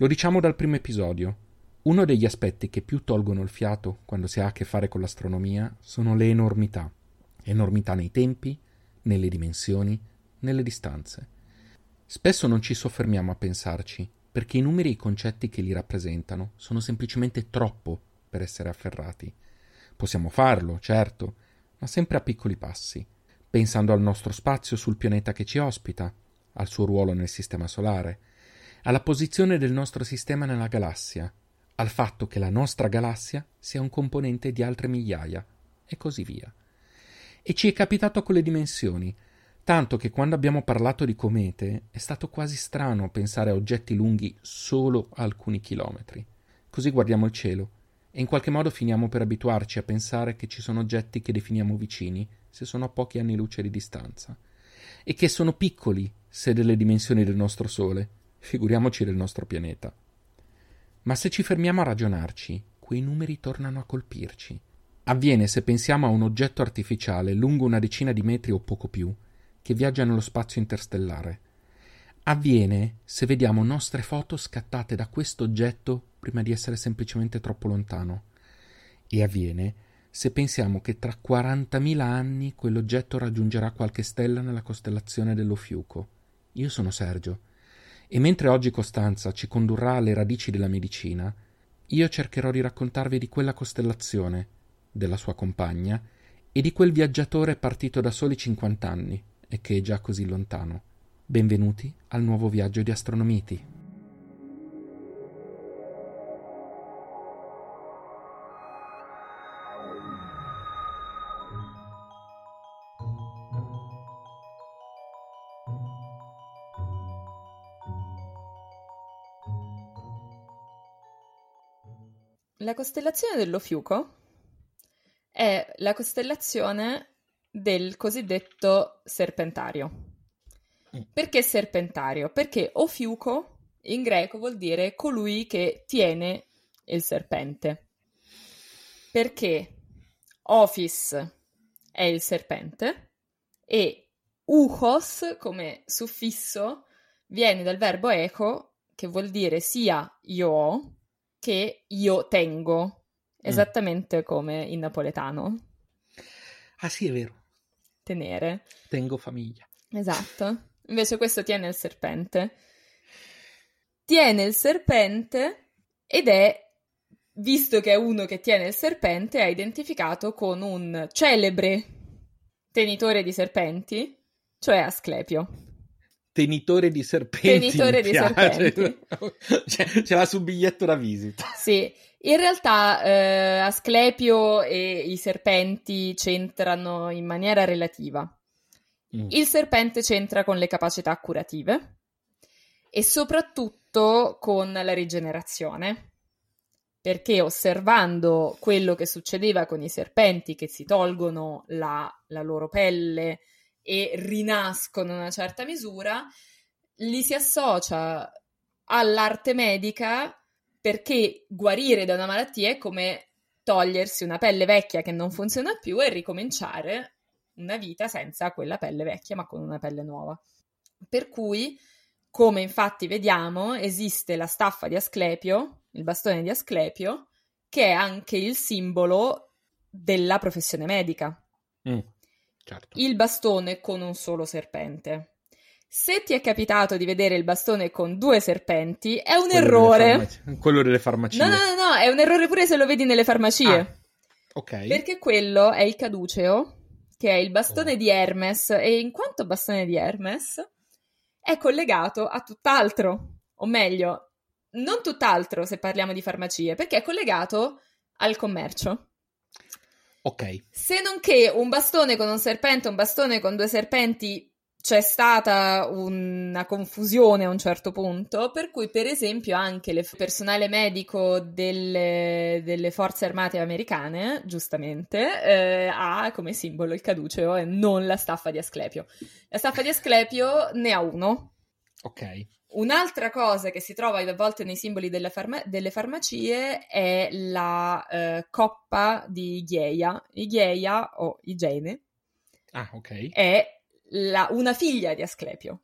Lo diciamo dal primo episodio. Uno degli aspetti che più tolgono il fiato quando si ha a che fare con l'astronomia sono le enormità. Enormità nei tempi, nelle dimensioni, nelle distanze. Spesso non ci soffermiamo a pensarci, perché i numeri e i concetti che li rappresentano sono semplicemente troppo per essere afferrati. Possiamo farlo, certo, ma sempre a piccoli passi, pensando al nostro spazio sul pianeta che ci ospita, al suo ruolo nel sistema solare, alla posizione del nostro sistema nella galassia, al fatto che la nostra galassia sia un componente di altre migliaia, e così via. E ci è capitato con le dimensioni, tanto che quando abbiamo parlato di comete è stato quasi strano pensare a oggetti lunghi solo alcuni chilometri. Così guardiamo il cielo e in qualche modo finiamo per abituarci a pensare che ci sono oggetti che definiamo vicini se sono a pochi anni luce di distanza, e che sono piccoli se delle dimensioni del nostro Sole, figuriamoci del nostro pianeta. Ma se ci fermiamo a ragionarci, quei numeri tornano a colpirci. Avviene se pensiamo a un oggetto artificiale lungo una decina di metri o poco più, che viaggia nello spazio interstellare. Avviene se vediamo nostre foto scattate da questo oggetto prima di essere semplicemente troppo lontano. E avviene se pensiamo che tra 40.000 anni quell'oggetto raggiungerà qualche stella nella costellazione dello Fiuco. Io sono Sergio, e mentre oggi Costanza ci condurrà alle radici della medicina, io cercherò di raccontarvi di quella costellazione, della sua compagna, e di quel viaggiatore partito da soli 50 anni e che è già così lontano. Benvenuti al nuovo viaggio di Astronomiti. La costellazione dello Fiuco è la costellazione del cosiddetto serpentario. Mm. Perché serpentario? Perché Ofiuco in greco vuol dire colui che tiene il serpente. Perché Ofis è il serpente e Uchos come suffisso viene dal verbo eco che vuol dire sia io che io tengo, mm. esattamente mm. come in napoletano. Ah sì, è vero. Tenere. Tengo famiglia. Esatto. Invece questo tiene il serpente. Tiene il serpente ed è, visto che è uno che tiene il serpente, è identificato con un celebre tenitore di serpenti, cioè Asclepio tenitore di serpenti. Tenitore di serpenti. Cioè, ce l'ha sul biglietto da visita. Sì, in realtà eh, Asclepio e i serpenti c'entrano in maniera relativa. Mm. Il serpente c'entra con le capacità curative e soprattutto con la rigenerazione. Perché osservando quello che succedeva con i serpenti che si tolgono la, la loro pelle e rinascono in una certa misura, li si associa all'arte medica perché guarire da una malattia è come togliersi una pelle vecchia che non funziona più e ricominciare una vita senza quella pelle vecchia ma con una pelle nuova. Per cui, come infatti vediamo, esiste la staffa di Asclepio, il bastone di Asclepio, che è anche il simbolo della professione medica. Mm. Certo. Il bastone con un solo serpente. Se ti è capitato di vedere il bastone con due serpenti, è un quello errore. Delle farmaci- quello delle farmacie. No, no, no, no, è un errore pure se lo vedi nelle farmacie. Ah, ok. Perché quello è il caduceo, che è il bastone oh. di Hermes, e in quanto bastone di Hermes è collegato a tutt'altro, o meglio, non tutt'altro se parliamo di farmacie, perché è collegato al commercio. Ok. Se non che un bastone con un serpente, un bastone con due serpenti, c'è stata una confusione a un certo punto, per cui per esempio anche il personale medico delle, delle forze armate americane, giustamente, eh, ha come simbolo il caduceo e non la staffa di Asclepio. La staffa di Asclepio ne ha uno. Ok. Un'altra cosa che si trova a volte nei simboli farma- delle farmacie è la eh, coppa di Igheia. Igheia o Igene ah, okay. è la, una figlia di Asclepio.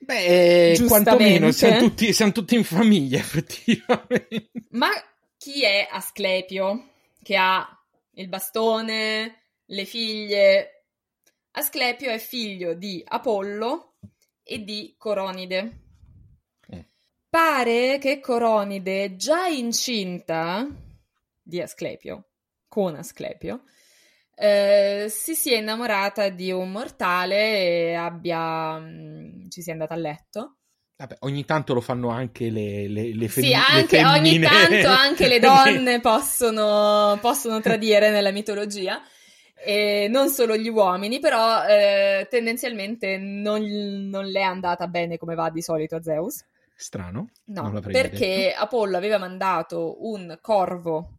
Beh, quantomeno siamo tutti, siamo tutti in famiglia, effettivamente. Ma chi è Asclepio? Che ha il bastone, le figlie. Asclepio è figlio di Apollo e di Coronide. Eh. Pare che Coronide, già incinta di Asclepio, con Asclepio, eh, si sia innamorata di un mortale e abbia, mh, mm, ci sia andata a letto. Vabbè, ogni tanto lo fanno anche le, le, le, femmi- sì, anche, le ogni tanto anche le donne possono, possono tradire nella mitologia. E non solo gli uomini, però eh, tendenzialmente non, non, le è andata bene come va di solito a Zeus. Strano. No, perché detto. Apollo aveva mandato un corvo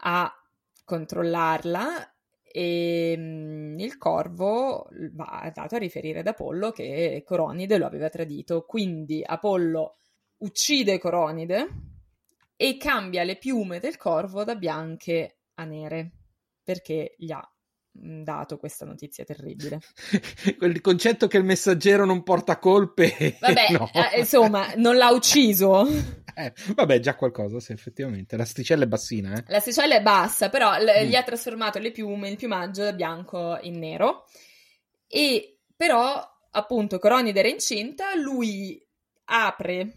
a controllarla e mm, il corvo ha dato a riferire ad Apollo che Coronide lo aveva tradito. Quindi Apollo uccide Coronide e cambia le piume del corvo da bianche a nere perché gli ha mm, dato questa notizia terribile. Il concetto che il messaggero non porta colpe. Vabbè, no. eh, insomma, non l'ha ucciso. Eh, vabbè, già qualcosa, sì, effettivamente. L'asticella è bassina, eh. L'asticella è bassa, però l- mm. gli ha trasformato le piume, il piumaggio da bianco in nero. E però, appunto, Coronide era incinta, lui apre,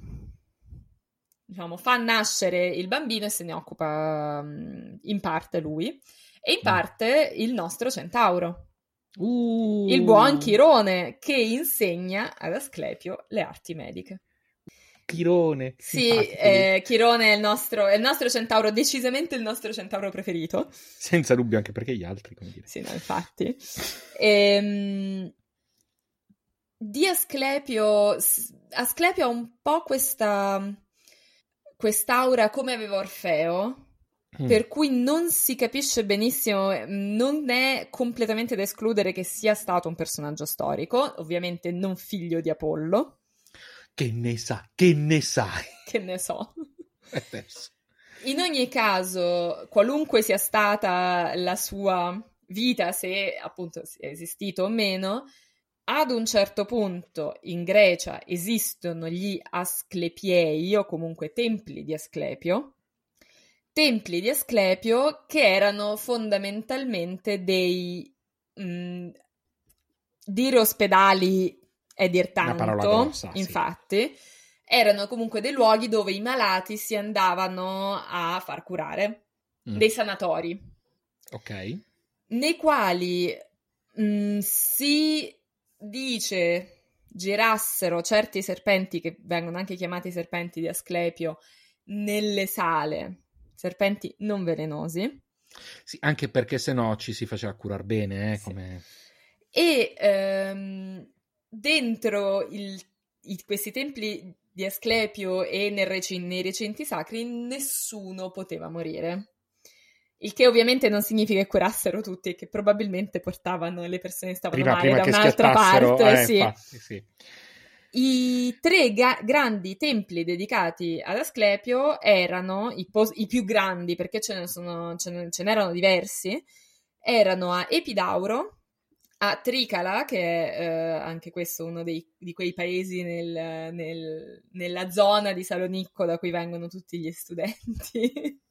diciamo, fa nascere il bambino e se ne occupa um, in parte lui, e in mm. parte il nostro centauro. Uh. Il buon Chirone che insegna ad Asclepio le arti mediche. Chirone. Sì, eh, Chirone è il, nostro, è il nostro centauro, decisamente il nostro centauro preferito. Senza dubbio, anche perché gli altri, come dire. Sì, no, infatti. Ehm, di Asclepio, Asclepio ha un po' questa quest'aura come aveva Orfeo, mm. per cui non si capisce benissimo, non è completamente da escludere che sia stato un personaggio storico, ovviamente non figlio di Apollo. Che ne sa, che ne sai? Che ne so. In ogni caso, qualunque sia stata la sua vita, se appunto sia esistito o meno, ad un certo punto in Grecia esistono gli Asclepiei o comunque templi di Asclepio, templi di Asclepio che erano fondamentalmente dei mh, mm, dire ospedali è dir tanto, grossa, infatti, sì. erano comunque dei luoghi dove i malati si andavano a far curare, mm. dei sanatori. Ok. Nei quali mh, mm, si dice girassero certi serpenti, che vengono anche chiamati serpenti di Asclepio, nelle sale, serpenti non velenosi. Sì, anche perché se no ci si faceva curare bene, eh, sì. come... E ehm, dentro il, i, questi templi di Asclepio e rec- nei recinti sacri nessuno poteva morire. Il che ovviamente non significa che curassero tutti che probabilmente portavano le persone che stavano prima, male prima da un'altra parte. Eh, sì. Infatti, sì. I tre ga- grandi templi dedicati ad Asclepio erano i, pos- i più grandi, perché ce ne, sono, ce, ne, ce n'erano diversi, erano a Epidauro, a Tricala, che è eh, anche questo uno dei, di quei paesi nel, nel, nella zona di Salonicco da cui vengono tutti gli studenti,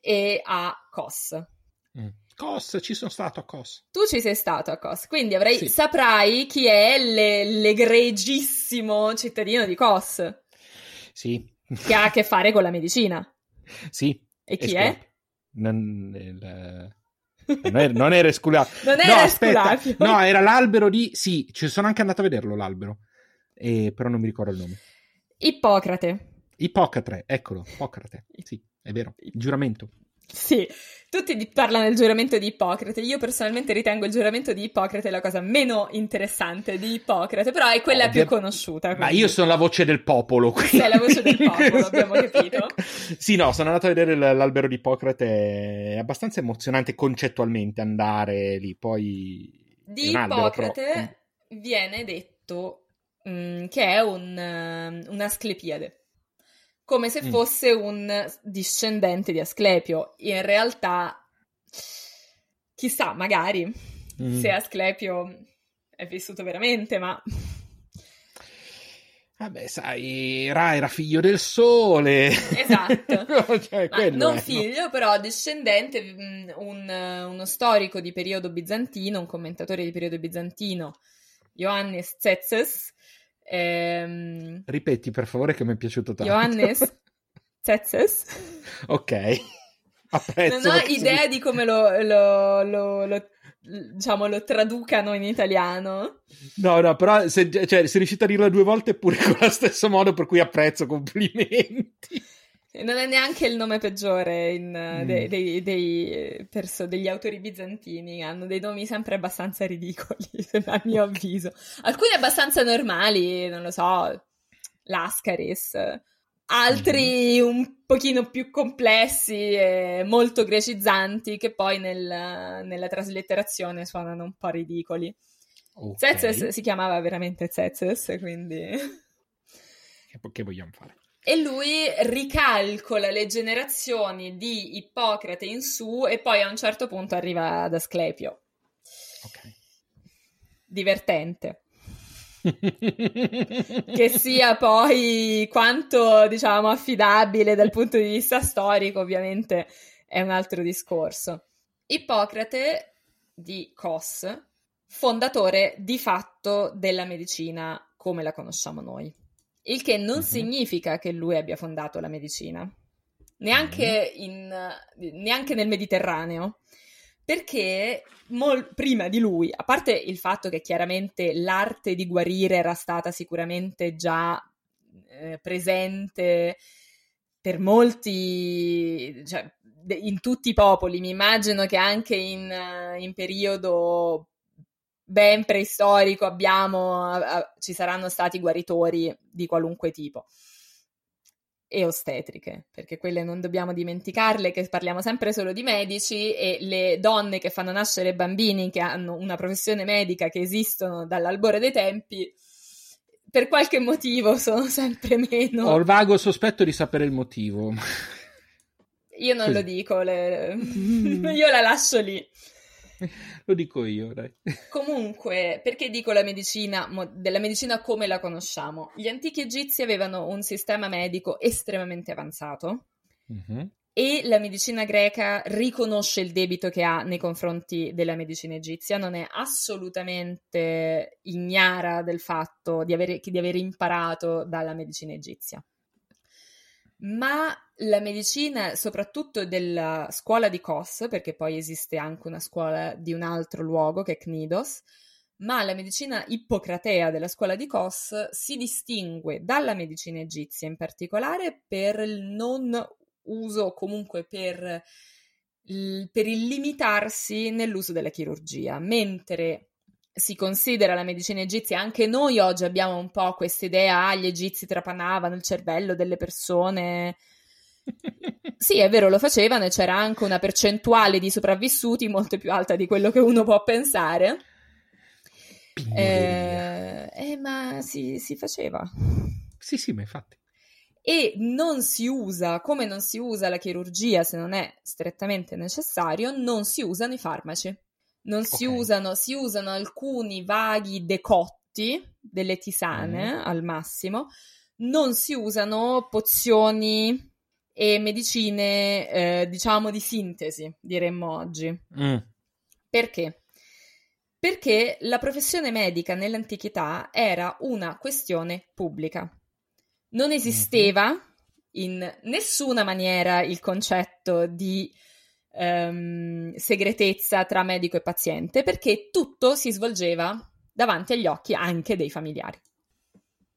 e a Kos. Mm. Kos, ci sono stato a Kos. Tu ci sei stato a Kos, quindi avrai, sì. saprai chi è le, l'egregissimo cittadino di Kos. Sì. Che ha a che fare con la medicina. Sì. E chi è? Non, il, non era, non era Esculapio. Non era no, aspetta. No, era l'albero di... Sì, ci sono anche andato a vederlo l'albero. E... Però non mi ricordo il nome. Ippocrate. Ippocrate, eccolo, Ippocrate. Sì, è vero. Il giuramento. Sì, tutti parlano del giuramento di Ippocrate. Io personalmente ritengo il giuramento di Ippocrate la cosa meno interessante di Ippocrate, però è quella oh, più conosciuta. Quindi. Ma io sono la voce del popolo. Quindi. Sei la voce del popolo, abbiamo capito. sì, no, sono andato a vedere l'albero di Ippocrate, è abbastanza emozionante concettualmente andare lì, poi... Di Ippocrate però... viene detto mh, mm, che è un, uh, un'asclepiade come se mm. fosse mm. un discendente di Asclepio. In realtà, chissà, magari mm. se Asclepio è vissuto veramente, ma Vabbè, sai, Ra era figlio del sole. Esatto. cioè, non è, figlio, no? però discendente, mm, un, uno storico di periodo bizantino, un commentatore di periodo bizantino, Ioannis Tzetzes. Ehm... Ripeti, per favore, che mi è piaciuto tanto. Ioannis Tzetzes. ok. Apprezzo non ho idea di come lo, lo, lo, lo diciamo, lo traducano in italiano. No, no, però se, cioè, sei riuscito a dirla due volte pure con lo stesso modo, per cui apprezzo, complimenti. Non è neanche il nome peggiore in, mm. dei, dei, dei perso, degli autori bizantini, hanno dei nomi sempre abbastanza ridicoli, a mio avviso. Alcuni abbastanza normali, non lo so, Lascaris altri mm-hmm. un pochino più complessi e molto grecizzanti che poi nel, nella traslitterazione suonano un po' ridicoli. Okay. Zezes si chiamava veramente Zezes, quindi... Che vogliamo fare? E lui ricalcola le generazioni di Ippocrate in su e poi a un certo punto arriva ad Asclepio. Ok. Divertente che sia poi quanto diciamo affidabile dal punto di vista storico, ovviamente è un altro discorso. Ippocrate di Cos, fondatore di fatto della medicina come la conosciamo noi. Il che non uh-huh. significa che lui abbia fondato la medicina, neanche, uh-huh. in, neanche nel Mediterraneo perché mol- prima di lui, a parte il fatto che chiaramente l'arte di guarire era stata sicuramente già eh, presente per molti, cioè, in tutti i popoli, mi immagino che anche in, in periodo ben preistorico abbiamo, ci saranno stati guaritori di qualunque tipo e ostetriche, perché quelle non dobbiamo dimenticarle, che parliamo sempre solo di medici e le donne che fanno nascere bambini che hanno una professione medica che esistono dall'albore dei tempi, per qualche motivo sono sempre meno. Ho il vago sospetto di sapere il motivo. Io non Così. lo dico, le... io la lascio lì. Lo dico io, dai. Comunque, perché dico la medicina, della medicina come la conosciamo? Gli antichi egizi avevano un sistema medico estremamente avanzato mm-hmm. e la medicina greca riconosce il debito che ha nei confronti della medicina egizia, non è assolutamente ignara del fatto di aver, di aver imparato dalla medicina egizia ma la medicina, soprattutto della scuola di Kos, perché poi esiste anche una scuola di un altro luogo che è Cnidos, ma la medicina ippocratea della scuola di Kos si distingue dalla medicina egizia in particolare per il non uso, comunque per, per il limitarsi nell'uso della chirurgia, mentre si considera la medicina egizia, anche noi oggi abbiamo un po' questa idea, ah, gli egizi trapanavano il cervello delle persone. Sì, è vero, lo facevano e c'era anche una percentuale di sopravvissuti molto più alta di quello che uno può pensare. Eh, eh, ma si, si faceva. Sì, sì, ma infatti. E non si usa, come non si usa la chirurgia se non è strettamente necessario, non si usano i farmaci non si okay. usano, si usano alcuni vaghi decotti delle tisane mm. al massimo, non si usano pozioni e medicine, eh, diciamo, di sintesi, diremmo oggi. Mm. Perché? Perché la professione medica nell'antichità era una questione pubblica. Non esisteva mm-hmm. in nessuna maniera il concetto di ehm, segretezza tra medico e paziente perché tutto si svolgeva davanti agli occhi anche dei familiari.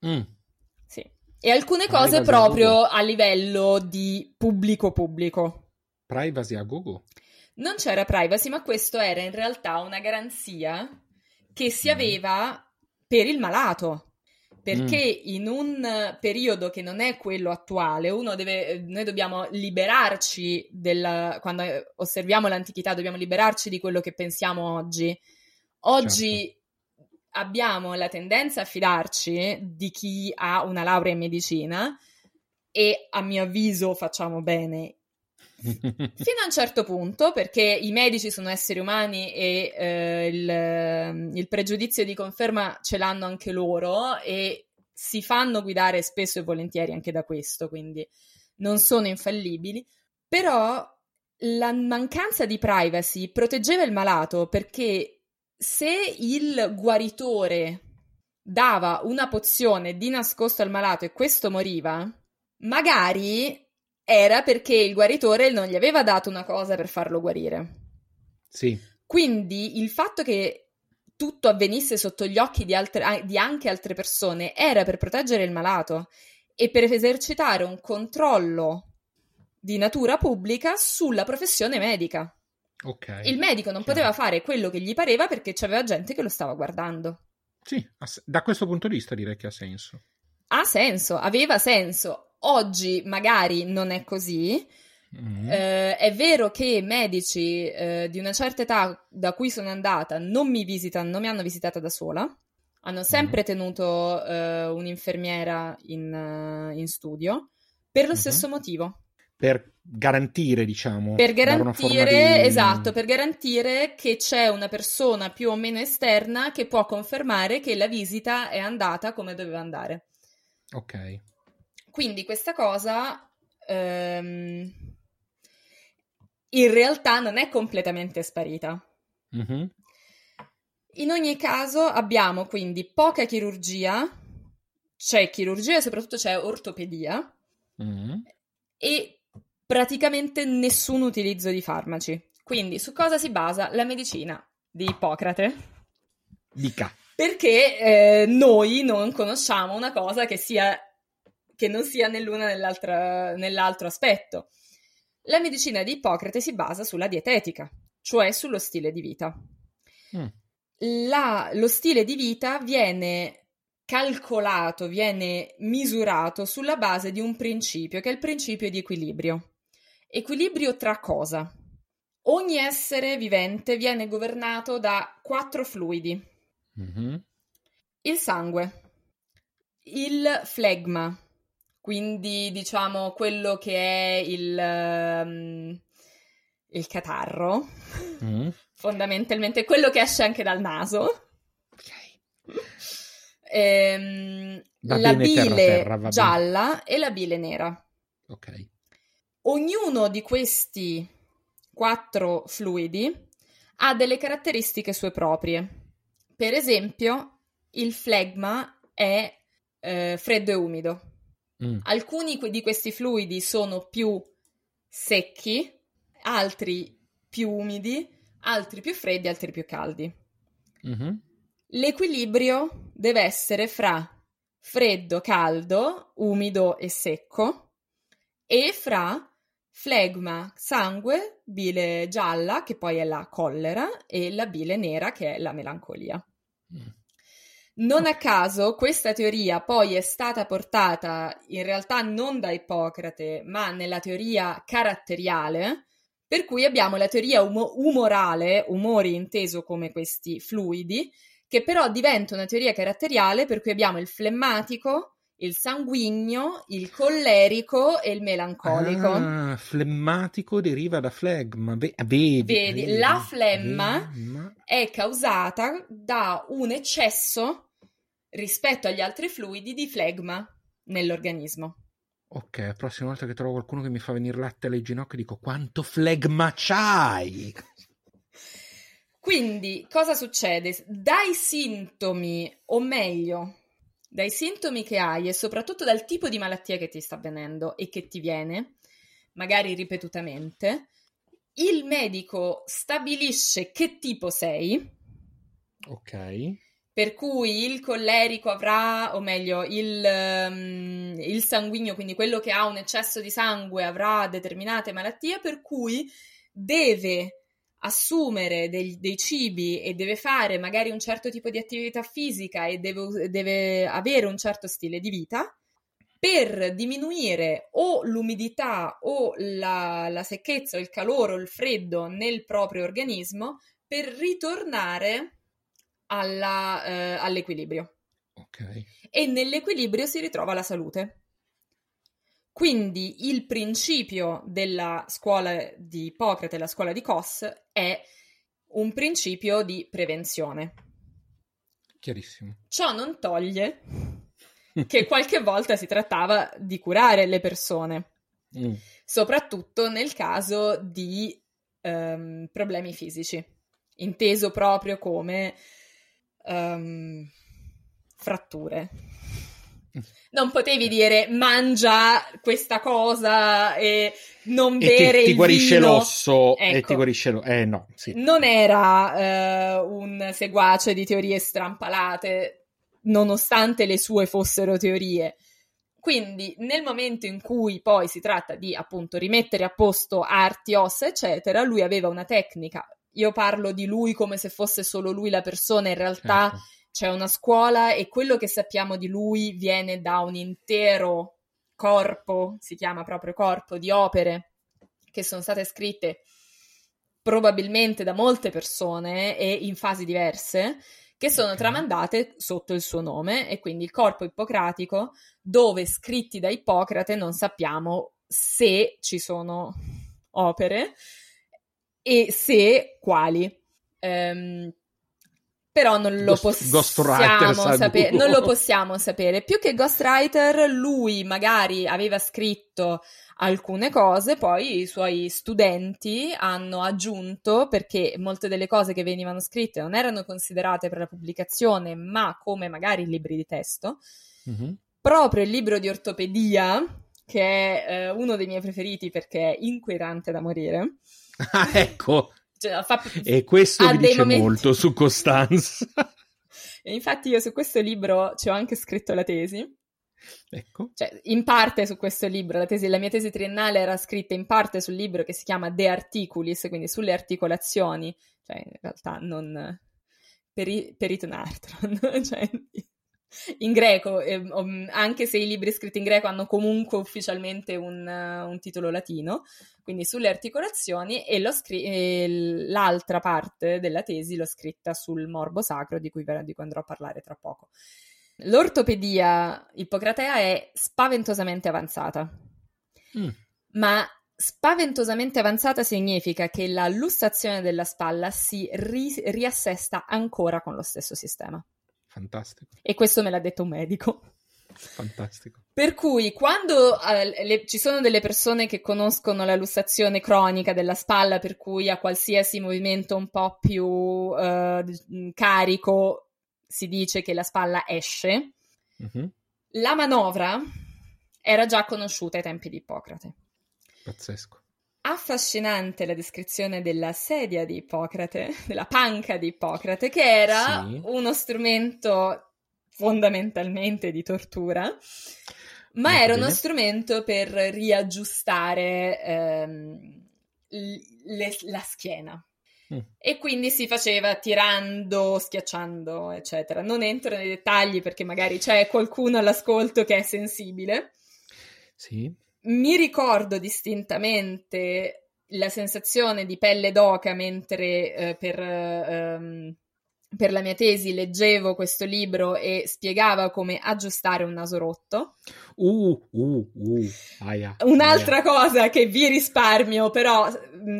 Mm. E alcune cose proprio a, a livello di pubblico pubblico. Privacy a Google? Non c'era privacy, ma questo era in realtà una garanzia che si mm. aveva per il malato perché mm. in un periodo che non è quello attuale, deve, noi dobbiamo liberarci del, quando osserviamo l'antichità, dobbiamo liberarci di quello che pensiamo oggi. Oggi certo. Abbiamo la tendenza a fidarci di chi ha una laurea in medicina e a mio avviso facciamo bene. Fino a un certo punto, perché i medici sono esseri umani e eh, il, il, pregiudizio di conferma ce l'hanno anche loro e si fanno guidare spesso e volentieri anche da questo, quindi non sono infallibili, però la mancanza di privacy proteggeva il malato perché se il guaritore dava una pozione di nascosto al malato e questo moriva, magari era perché il guaritore non gli aveva dato una cosa per farlo guarire. Sì. Quindi il fatto che tutto avvenisse sotto gli occhi di, altre, di anche altre persone era per proteggere il malato e per esercitare un controllo di natura pubblica sulla professione medica. Okay. Il medico non poteva fare quello che gli pareva perché c'aveva gente che lo stava guardando. Sì, da questo punto di vista direi che ha senso. Ha senso, aveva senso. Oggi magari non è così. Mm. Eh, è vero che medici eh, di una certa età da cui sono andata non mi visitano, non mi hanno visitata da sola. Hanno sempre mm. tenuto eh, un'infermiera in, in, studio per lo mm-hmm. stesso motivo per garantire, diciamo. Per garantire, di... esatto, per garantire che c'è una persona più o meno esterna che può confermare che la visita è andata come doveva andare. Ok. Quindi questa cosa ehm, in realtà non è completamente sparita. Mm-hmm. In ogni caso abbiamo quindi poca chirurgia, c'è chirurgia e soprattutto c'è ortopedia. Mm-hmm. E praticamente nessun utilizzo di farmaci. Quindi su cosa si basa la medicina di Ippocrate? Dica. Perché eh, noi non conosciamo una cosa che, sia, che non sia nell'una nell'altra, nell'altro aspetto. La medicina di Ippocrate si basa sulla dietetica, cioè sullo stile di vita. Mm. La, lo stile di vita viene calcolato, viene misurato sulla base di un principio, che è il principio di equilibrio. Equilibrio tra cosa? Ogni essere vivente viene governato da quattro fluidi. Mm-hmm. Il sangue, il flegma, quindi diciamo quello che è il, um, il catarro, mm. fondamentalmente quello che esce anche dal naso. Ok. Ehm, la bile terra, terra, gialla e la bile nera. Ok. Ognuno di questi quattro fluidi ha delle caratteristiche sue proprie. Per esempio, il flegma è eh, freddo e umido. Mm. Alcuni di questi fluidi sono più secchi, altri più umidi, altri più freddi, altri più caldi. Mm-hmm. L'equilibrio deve essere fra freddo, caldo, umido e secco e fra flegma, sangue, bile gialla, che poi è la collera, e la bile nera, che è la melancolia. Mm. Non a caso questa teoria poi è stata portata in realtà non da Ippocrate, ma nella teoria caratteriale, per cui abbiamo la teoria umo- umorale, umori inteso come questi fluidi, che però diventa una teoria caratteriale per cui abbiamo il flemmatico, il sanguigno, il collerico e il melancolico. Ah, flemmatico deriva da flegma. Be- vedi, vedi, vedi, la flemma vedi, è causata da un eccesso rispetto agli altri fluidi di flegma nell'organismo. Ok, la prossima volta che trovo qualcuno che mi fa venire latte alle ginocchia dico quanto flegma c'hai? Quindi, cosa succede? Dai sintomi, o meglio, dai sintomi che hai e soprattutto dal tipo di malattia che ti sta avvenendo e che ti viene, magari ripetutamente, il medico stabilisce che tipo sei. Ok. Per cui il collerico avrà, o meglio, il, um, il sanguigno, quindi quello che ha un eccesso di sangue, avrà determinate malattie, per cui deve assumere dei, dei, cibi e deve fare magari un certo tipo di attività fisica e deve, deve avere un certo stile di vita per diminuire o l'umidità o la, la secchezza o il calore o il freddo nel proprio organismo per ritornare alla, eh, all'equilibrio. Okay. E nell'equilibrio si ritrova la salute. Quindi il principio della scuola di Ippocrate, la scuola di Kos, è un principio di prevenzione. Chiarissimo. Ciò non toglie che qualche volta si trattava di curare le persone, mm. soprattutto nel caso di um, problemi fisici, inteso proprio come um, fratture. Non potevi dire mangia questa cosa e non e bere ti, ti guarisce vino. l'osso ecco. e ti guarisce l'osso. Eh no, sì. Non era uh, un seguace di teorie strampalate, nonostante le sue fossero teorie. Quindi nel momento in cui poi si tratta di appunto rimettere a posto arti, ossa, eccetera, lui aveva una tecnica. Io parlo di lui come se fosse solo lui la persona, in realtà certo. C'è una scuola e quello che sappiamo di lui viene da un intero corpo, si chiama proprio corpo, di opere che sono state scritte probabilmente da molte persone e in fasi diverse che sono tramandate sotto il suo nome e quindi il corpo ippocratico, dove scritti da Ippocrate non sappiamo se ci sono opere e se quali. Um, però non lo Ghost, possiamo sapere. Non lo possiamo sapere. Più che Ghostwriter, lui magari aveva scritto alcune cose, poi i suoi studenti hanno aggiunto, perché molte delle cose che venivano scritte non erano considerate per la pubblicazione, ma come magari libri di testo. Mm-hmm. Proprio il libro di ortopedia, che è eh, uno dei miei preferiti perché è inquietante da morire. Ah, ecco. Cioè, fa... E questo mi dice momenti... molto su Costanza. infatti io su questo libro ci ho anche scritto la tesi. Ecco. Cioè, in parte su questo libro, la, tesi, la mia tesi triennale era scritta in parte sul libro che si chiama De Articulis, quindi sulle articolazioni, cioè in realtà non peri, peritonartron, cioè in greco, eh, anche se i libri scritti in greco hanno comunque ufficialmente un, un titolo latino, quindi sulle articolazioni, e, scri- e, l'altra parte della tesi l'ho scritta sul morbo sacro, di cui, di cui andrò a parlare tra poco. L'ortopedia ippocratea è spaventosamente avanzata, mm. ma spaventosamente avanzata significa che la lussazione della spalla si ri- riassesta ancora con lo stesso sistema. Fantastico. E questo me l'ha detto un medico. Fantastico. Per cui quando uh, le, ci sono delle persone che conoscono la lussazione cronica della spalla, per cui a qualsiasi movimento un po' più uh, carico si dice che la spalla esce, mm-hmm. la manovra era già conosciuta ai tempi di Ippocrate. Pazzesco. Affascinante la descrizione della sedia di Ippocrate, della panca di Ippocrate, che era sì. uno strumento fondamentalmente di tortura, ma Molto era bene. uno strumento per riaggiustare ehm, le, la schiena. Mm. E quindi si faceva tirando, schiacciando, eccetera. Non entro nei dettagli perché magari c'è qualcuno all'ascolto che è sensibile. Sì. Mi ricordo distintamente la sensazione di pelle d'oca mentre eh, per, ehm, per la mia tesi leggevo questo libro e spiegava come aggiustare un naso rotto. Uh, uh, uh, aia, Un'altra aia. cosa che vi risparmio, però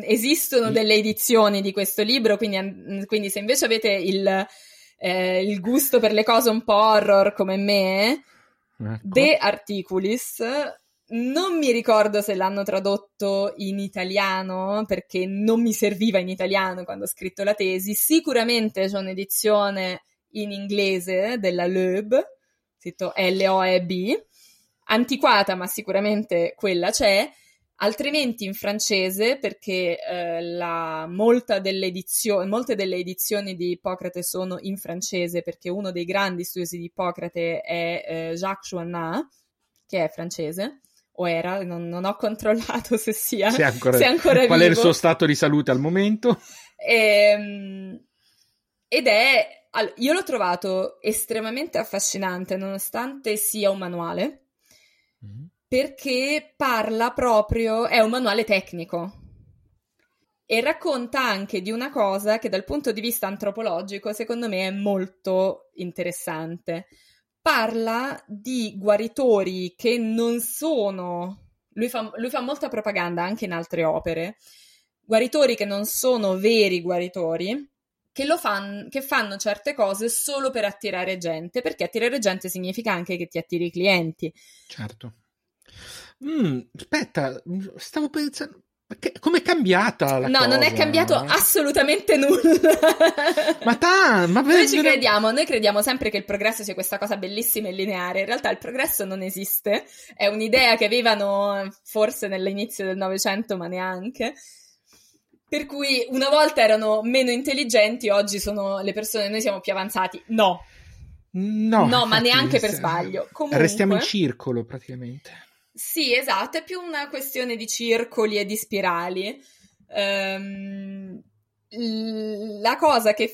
esistono delle edizioni di questo libro, quindi, quindi se invece avete il, eh, il, gusto per le cose un po' horror come me, ecco. De Articulis non mi ricordo se l'hanno tradotto in italiano perché non mi serviva in italiano quando ho scritto la tesi. Sicuramente c'è un'edizione in inglese della Loeb, scritto L-O-E-B, antiquata ma sicuramente quella c'è, altrimenti in francese perché eh, la, delle molte delle edizioni di Ippocrate sono in francese perché uno dei grandi studiosi di Ippocrate è eh, Jacques Chouinat, che è francese o era, non, non ho controllato se sia, se ancora, se ancora qual vivo. è il suo stato di salute al momento. E, ehm, ed è, io l'ho trovato estremamente affascinante nonostante sia un manuale, mm-hmm. perché parla proprio, è un manuale tecnico. E racconta anche di una cosa che dal punto di vista antropologico secondo me è molto interessante parla di guaritori che non sono. Lui fa, lui fa molta propaganda anche in altre opere. Guaritori che non sono veri guaritori, che, fan, che fanno certe cose solo per attirare gente, perché attirare gente significa anche che ti attiri clienti. Certo. Mm, aspetta, stavo pensando. Come è cambiata la no, cosa? non è cambiato assolutamente nulla. ma ta, ma noi ci crediamo, noi crediamo sempre che il progresso sia questa cosa bellissima e lineare. In realtà il progresso non esiste, è un'idea che avevano forse nell'inizio del Novecento, ma neanche. Per cui una volta erano meno intelligenti, oggi sono le persone, noi siamo più avanzati. No. No, no ma neanche per sbaglio. Comunque, restiamo in circolo praticamente. Sì, esatto, è più una questione di circoli e di spirali. Um, la cosa che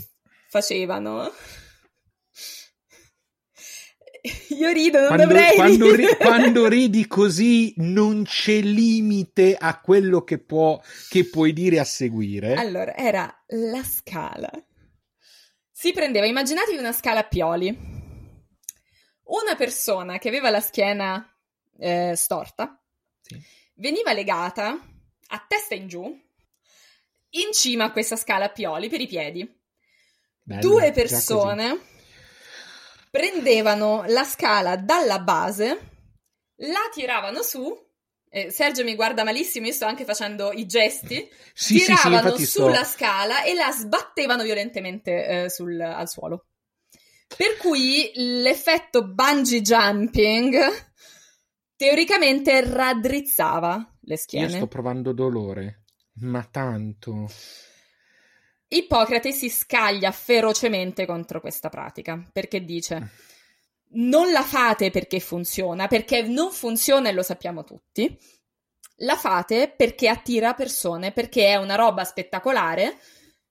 facevano io rido, non quando, dovrei quando, ri- quando, ridi così non c'è limite a quello che, può, che puoi dire a seguire. Allora, era la scala. Si prendeva, immaginatevi una scala a pioli. Una persona che aveva la schiena eh, storta, sì. veniva legata a testa in giù, in cima a questa scala a pioli per i piedi. Bello, Due persone prendevano la scala dalla base, la tiravano su. Eh, Sergio mi guarda malissimo, io sto anche facendo i gesti. Sì, tiravano sì, sì, sulla sto... scala e la sbattevano violentemente eh, sul, al suolo. Per cui l'effetto bungee jumping teoricamente raddrizzava le schiene. Io sto provando dolore, ma tanto. Ippocrate si scaglia ferocemente contro questa pratica perché dice: Non la fate perché funziona, perché non funziona e lo sappiamo tutti. La fate perché attira persone, perché è una roba spettacolare,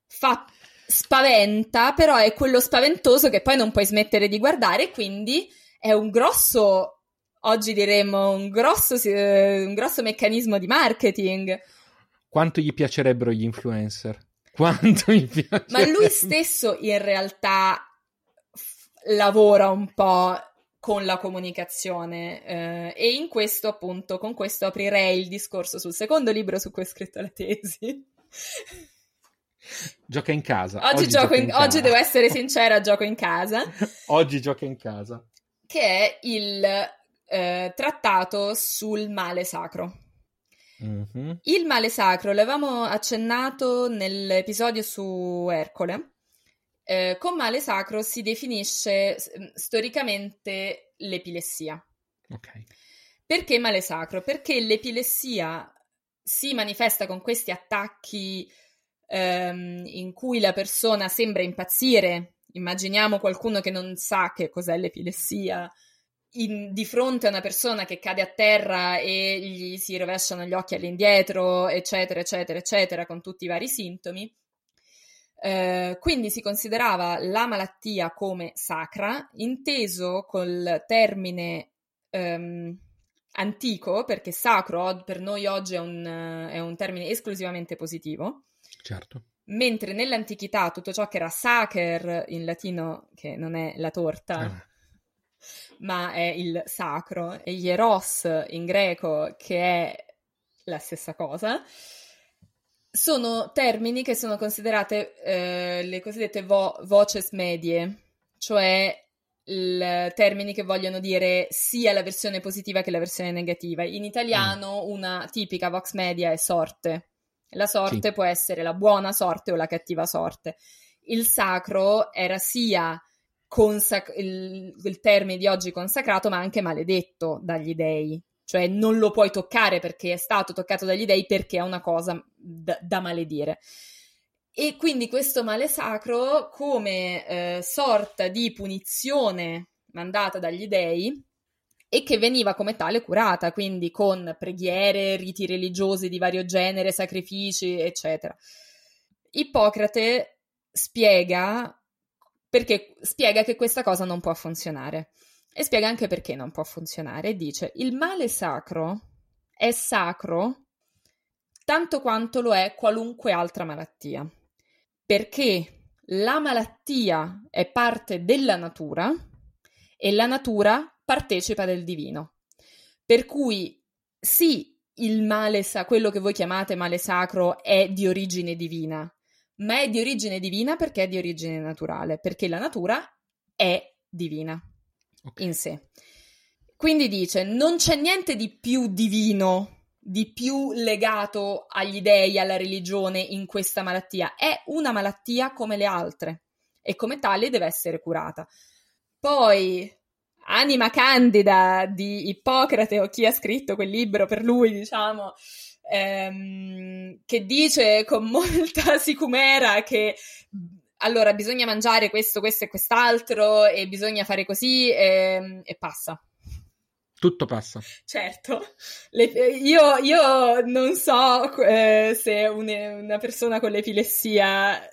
fa spaventa, però è quello spaventoso che poi non puoi smettere di guardare, quindi è un grosso oggi diremmo un grosso, un grosso meccanismo di marketing. Quanto gli piacerebbero gli influencer? Quanto gli piacerebbe? Ma lui stesso in realtà f- lavora un po' con la comunicazione eh, e in questo appunto, con questo aprirei il discorso sul secondo libro su cui ho scritto la tesi. Gioca in casa. Oggi, oggi, gioco in, in oggi devo essere sincera, gioco in casa. oggi gioca in casa. Che è il eh, trattato sul male sacro. Mm-hmm. Il male sacro l'avevamo accennato nell'episodio su Ercole. Eh, con male sacro si definisce storicamente l'epilessia. Ok. Perché male sacro? Perché l'epilessia si manifesta con questi attacchi ehm, in cui la persona sembra impazzire. Immaginiamo qualcuno che non sa che cos'è l'epilessia, in, di fronte a una persona che cade a terra e gli si rovesciano gli occhi all'indietro, eccetera, eccetera, eccetera, con tutti i vari sintomi. Eh, quindi si considerava la malattia come sacra, inteso col termine ehm, antico, perché sacro per noi oggi è un, è un termine esclusivamente positivo. Certo mentre nell'antichità tutto ciò che era sacer in latino, che non è la torta, ah ma è il sacro, e hieros in greco, che è la stessa cosa, sono termini che sono considerate eh, le cosiddette vo- voces medie, cioè il, termini che vogliono dire sia la versione positiva che la versione negativa. In italiano mm. una tipica vox media è sorte. La sorte sì. può essere la buona sorte o la cattiva sorte. Il sacro era sia consac- il, il termine di oggi consacrato, ma anche maledetto dagli dei. Cioè non lo puoi toccare perché è stato toccato dagli dei perché è una cosa da, da maledire. E quindi questo male sacro, come eh, sorta di punizione mandata dagli dei, e che veniva come tale curata, quindi con preghiere, riti religiosi di vario genere, sacrifici, eccetera. Ippocrate spiega perché spiega che questa cosa non può funzionare. E spiega anche perché non può funzionare. Dice: il male sacro è sacro tanto quanto lo è qualunque altra malattia. Perché la malattia è parte della natura e la natura partecipa del divino. Per cui sì, il male, quello che voi chiamate male sacro, è di origine divina, ma è di origine divina perché è di origine naturale, perché la natura è divina okay. in sé. Quindi dice, non c'è niente di più divino, di più legato agli dei, alla religione in questa malattia. È una malattia come le altre e come tale deve essere curata. Poi, Anima Candida di Ippocrate o chi ha scritto quel libro per lui, diciamo, ehm, che dice con molta sicumera che allora bisogna mangiare questo, questo e quest'altro e bisogna fare così e, ehm, e passa. Tutto passa. Certo, Le, io, io, non so eh, se un, una persona con l'epilessia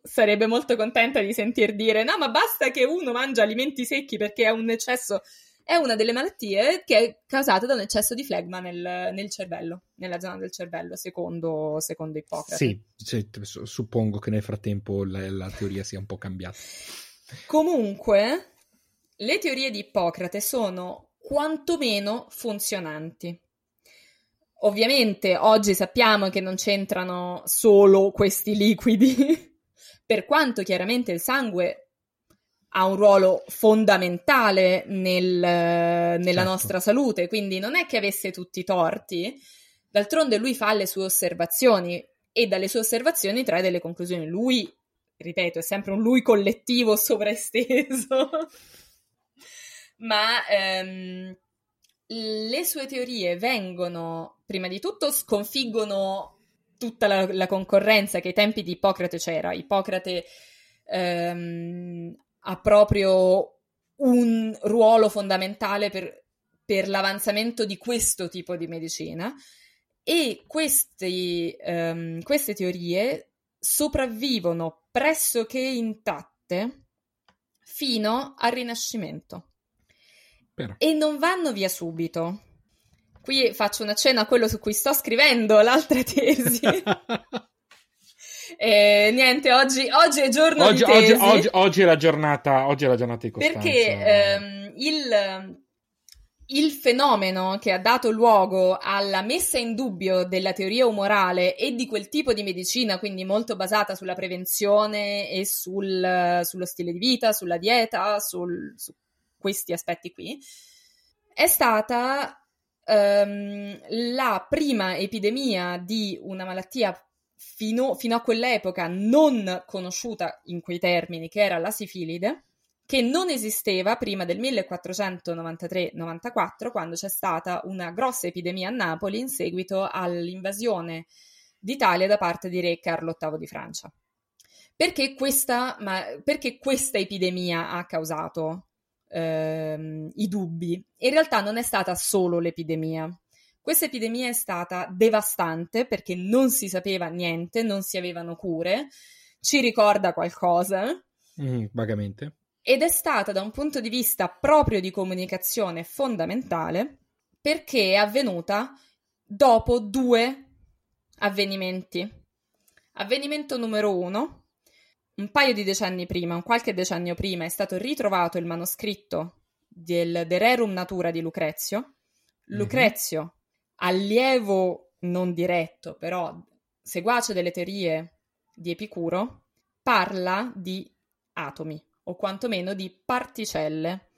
sarebbe molto contenta di sentir dire no, ma basta che uno mangia alimenti secchi perché è un eccesso. È una delle malattie che è causata da un eccesso di flegma nel, nel cervello, nella zona del cervello, secondo, secondo Ippocrate. Sì, cioè, suppongo che nel frattempo la, la teoria sia un po' cambiata. Comunque, le teorie di Ippocrate sono quantomeno funzionanti. Ovviamente oggi sappiamo che non c'entrano solo questi liquidi, per quanto chiaramente il sangue ha un ruolo fondamentale nel, nella certo. nostra salute, quindi non è che avesse tutti i torti. D'altronde lui fa le sue osservazioni e dalle sue osservazioni trae delle conclusioni. Lui, ripeto, è sempre un lui collettivo sovraesteso ma ehm, le sue teorie vengono, prima di tutto, sconfiggono tutta la, la concorrenza che ai tempi di Ippocrate c'era. Ippocrate ehm, ha proprio un ruolo fondamentale per, per, l'avanzamento di questo tipo di medicina e questi, ehm, queste teorie sopravvivono pressoché intatte fino al Rinascimento. Però. E non vanno via subito. Qui faccio una cena a quello su cui sto scrivendo l'altra tesi. e, niente, oggi, oggi, è giorno oggi, di tesi. Oggi, oggi, oggi, è la giornata, oggi è la giornata di Costanza. Perché ehm, il, il fenomeno che ha dato luogo alla messa in dubbio della teoria umorale e di quel tipo di medicina, quindi molto basata sulla prevenzione e sul, sullo stile di vita, sulla dieta, sul, su questi aspetti qui, è stata um, la prima epidemia di una malattia fino, fino a quell'epoca non conosciuta in quei termini, che era la sifilide, che non esisteva prima del 1493-94, quando c'è stata una grossa epidemia a Napoli in seguito all'invasione d'Italia da parte di re Carlo VIII di Francia. Perché questa, ma, perché questa epidemia ha causato ehm, i dubbi. In realtà non è stata solo l'epidemia. Questa epidemia è stata devastante perché non si sapeva niente, non si avevano cure, ci ricorda qualcosa. Mm, vagamente. Ed è stata da un punto di vista proprio di comunicazione fondamentale perché è avvenuta dopo due avvenimenti. Avvenimento numero uno, un paio di decenni prima, un qualche decennio prima, è stato ritrovato il manoscritto del De Rerum Natura di Lucrezio. Mhm. Lucrezio, mm-hmm. Allievo non diretto, però seguace delle teorie di Epicuro, parla di atomi, o quantomeno di particelle,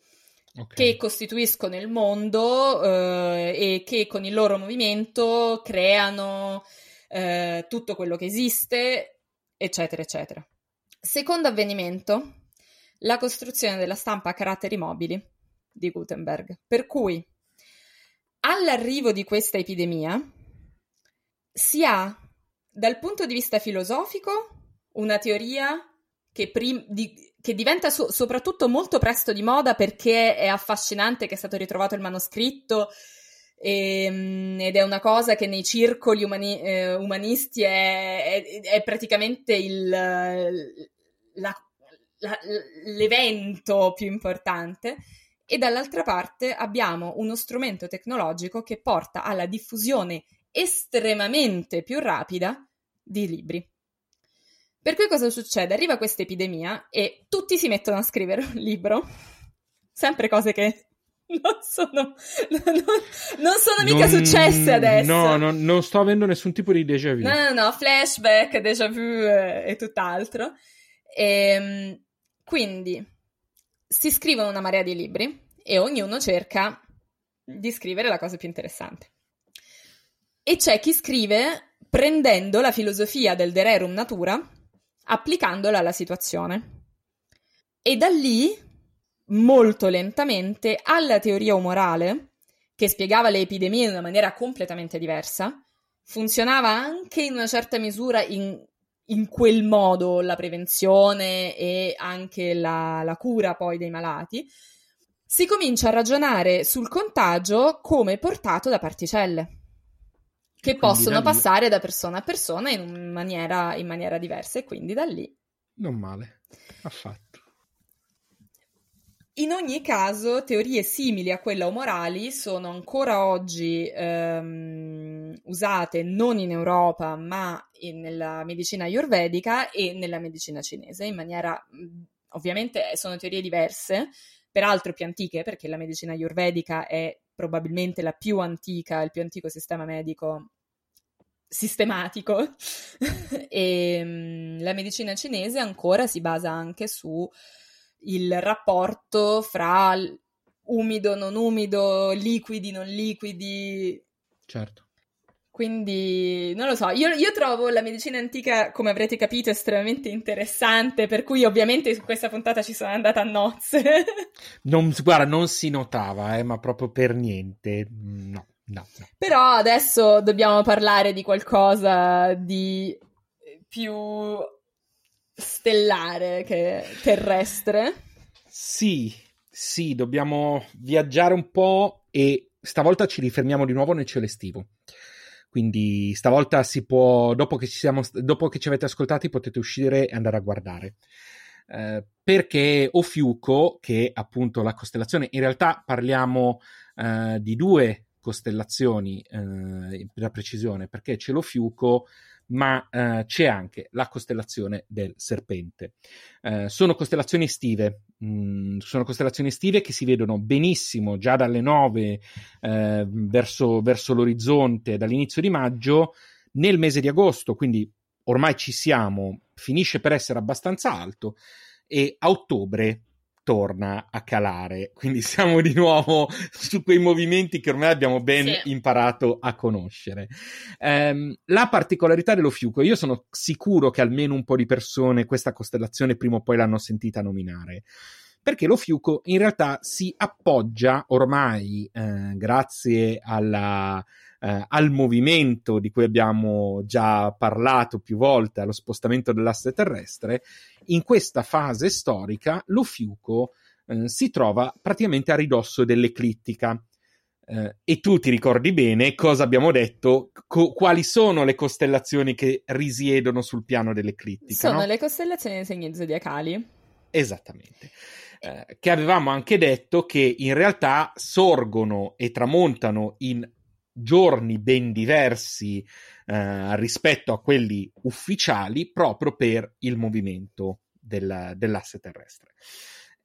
okay. che costituiscono il mondo eh, e che con il loro movimento creano eh, tutto quello che esiste, eccetera, eccetera. Secondo avvenimento, la costruzione della stampa a caratteri mobili di Gutenberg, per cui all'arrivo di questa epidemia si ha dal punto di vista filosofico una teoria che, prim- di- che diventa so- soprattutto molto presto di moda perché è affascinante che è stato ritrovato il manoscritto e, ehm, ed è una cosa che nei circoli umani, eh, umanisti è, è, è praticamente il, la, la, l'evento più importante. E dall'altra parte abbiamo uno strumento tecnologico che porta alla diffusione estremamente più rapida di libri. Per cui cosa succede? Arriva questa epidemia e tutti si mettono a scrivere un libro, sempre cose che non sono, non, non sono mica non, successe adesso. No, no, non sto avendo nessun tipo di déjà vu. No, no, no, flashback, déjà vu e, e tutt'altro. E, ehm, quindi si scrivono una marea di libri e ognuno cerca di scrivere la cosa più interessante. E c'è chi scrive prendendo la filosofia del de natura, applicandola alla situazione. E da lì, molto lentamente, alla teoria umorale, che spiegava le epidemie in una maniera completamente diversa, funzionava anche in una certa misura in, in quel modo la prevenzione e anche la, la cura poi dei malati, si comincia a ragionare sul contagio come portato da particelle che possono da passare da persona a persona in maniera, in maniera diversa e quindi da lì. Non male, affatto. In ogni caso, teorie simili a quella umorali sono ancora oggi ehm, usate non in Europa, ma in, nella medicina ayurvedica e nella medicina cinese, in maniera ovviamente sono teorie diverse, peraltro più antiche, perché la medicina ayurvedica è probabilmente la più antica, il più antico sistema medico sistematico. E um, la medicina cinese ancora si basa anche su il rapporto fra umido, non umido, liquidi, non liquidi. Certo. Quindi, non lo so, io, io, trovo la medicina antica, come avrete capito, estremamente interessante, per cui ovviamente su questa puntata ci sono andata a nozze. non, guarda, non si notava, eh, ma proprio per niente, no. No, no. Però adesso dobbiamo parlare di qualcosa di più stellare che terrestre. Sì, sì, dobbiamo viaggiare un po' e stavolta ci rifermiamo di nuovo nel cielo estivo. Quindi stavolta si può, dopo che ci, siamo, dopo che ci avete ascoltati, potete uscire e andare a guardare. Eh, perché Ofiuco, che è appunto la costellazione, in realtà parliamo eh, di due costellazioni eh, per precisione, perché c'è lo Fiuco, ma eh, c'è anche la costellazione del Serpente. Eh, sono costellazioni estive, mm, sono costellazioni estive che si vedono benissimo già dalle 9 eh, verso, verso l'orizzonte dall'inizio di maggio nel mese di agosto, quindi ormai ci siamo, finisce per essere abbastanza alto e a ottobre torna a calare. Quindi siamo di nuovo su quei movimenti che ormai abbiamo ben sì. imparato a conoscere. Um, la particolarità dello Fiuco, io sono sicuro che almeno un po' di persone questa costellazione prima o poi l'hanno sentita nominare. Perché lo Fiuco in realtà si appoggia ormai, eh, grazie alla, eh, al movimento di cui abbiamo già parlato più volte, allo spostamento dell'asse terrestre, in questa fase storica lo Fiuco eh, si trova praticamente a ridosso dell'eclittica. Eh, e tu ti ricordi bene cosa abbiamo detto, co- quali sono le costellazioni che risiedono sul piano dell'eclittica? Sono no? le costellazioni dei segni zodiacali. Esattamente. Eh, che avevamo anche detto che in realtà sorgono e tramontano in giorni ben diversi eh, rispetto a quelli ufficiali proprio per il movimento del, dell'asse terrestre.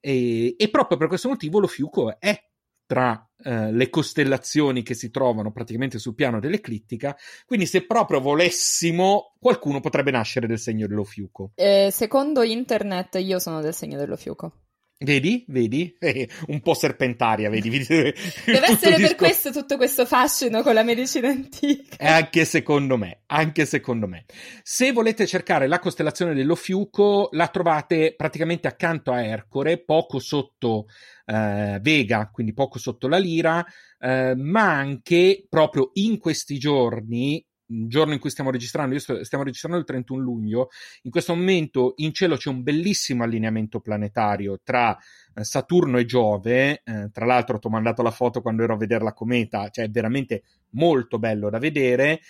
E, e, proprio per questo motivo lo Fiuco è tra eh, le costellazioni che si trovano praticamente sul piano dell'eclittica, quindi se proprio volessimo qualcuno potrebbe nascere del segno dello Fiuco. Eh, secondo internet io sono del segno dello Fiuco. Vedi, vedi, eh, un po' serpentaria, vedi. Deve essere per questo tutto questo fascino con la medicina antica. E anche secondo me, anche secondo me. Se volete cercare la costellazione dello Fiuco, la trovate praticamente accanto a Ercore, poco sotto eh, Vega, quindi poco sotto la Lira, eh, ma anche proprio in questi giorni giorno in cui stiamo registrando, sto, stiamo registrando il 31 luglio, in questo momento in cielo c'è un bellissimo allineamento planetario tra eh, Saturno e Giove, eh, tra l'altro ti ho mandato la foto quando ero a vedere la cometa, cioè è veramente molto bello da vedere,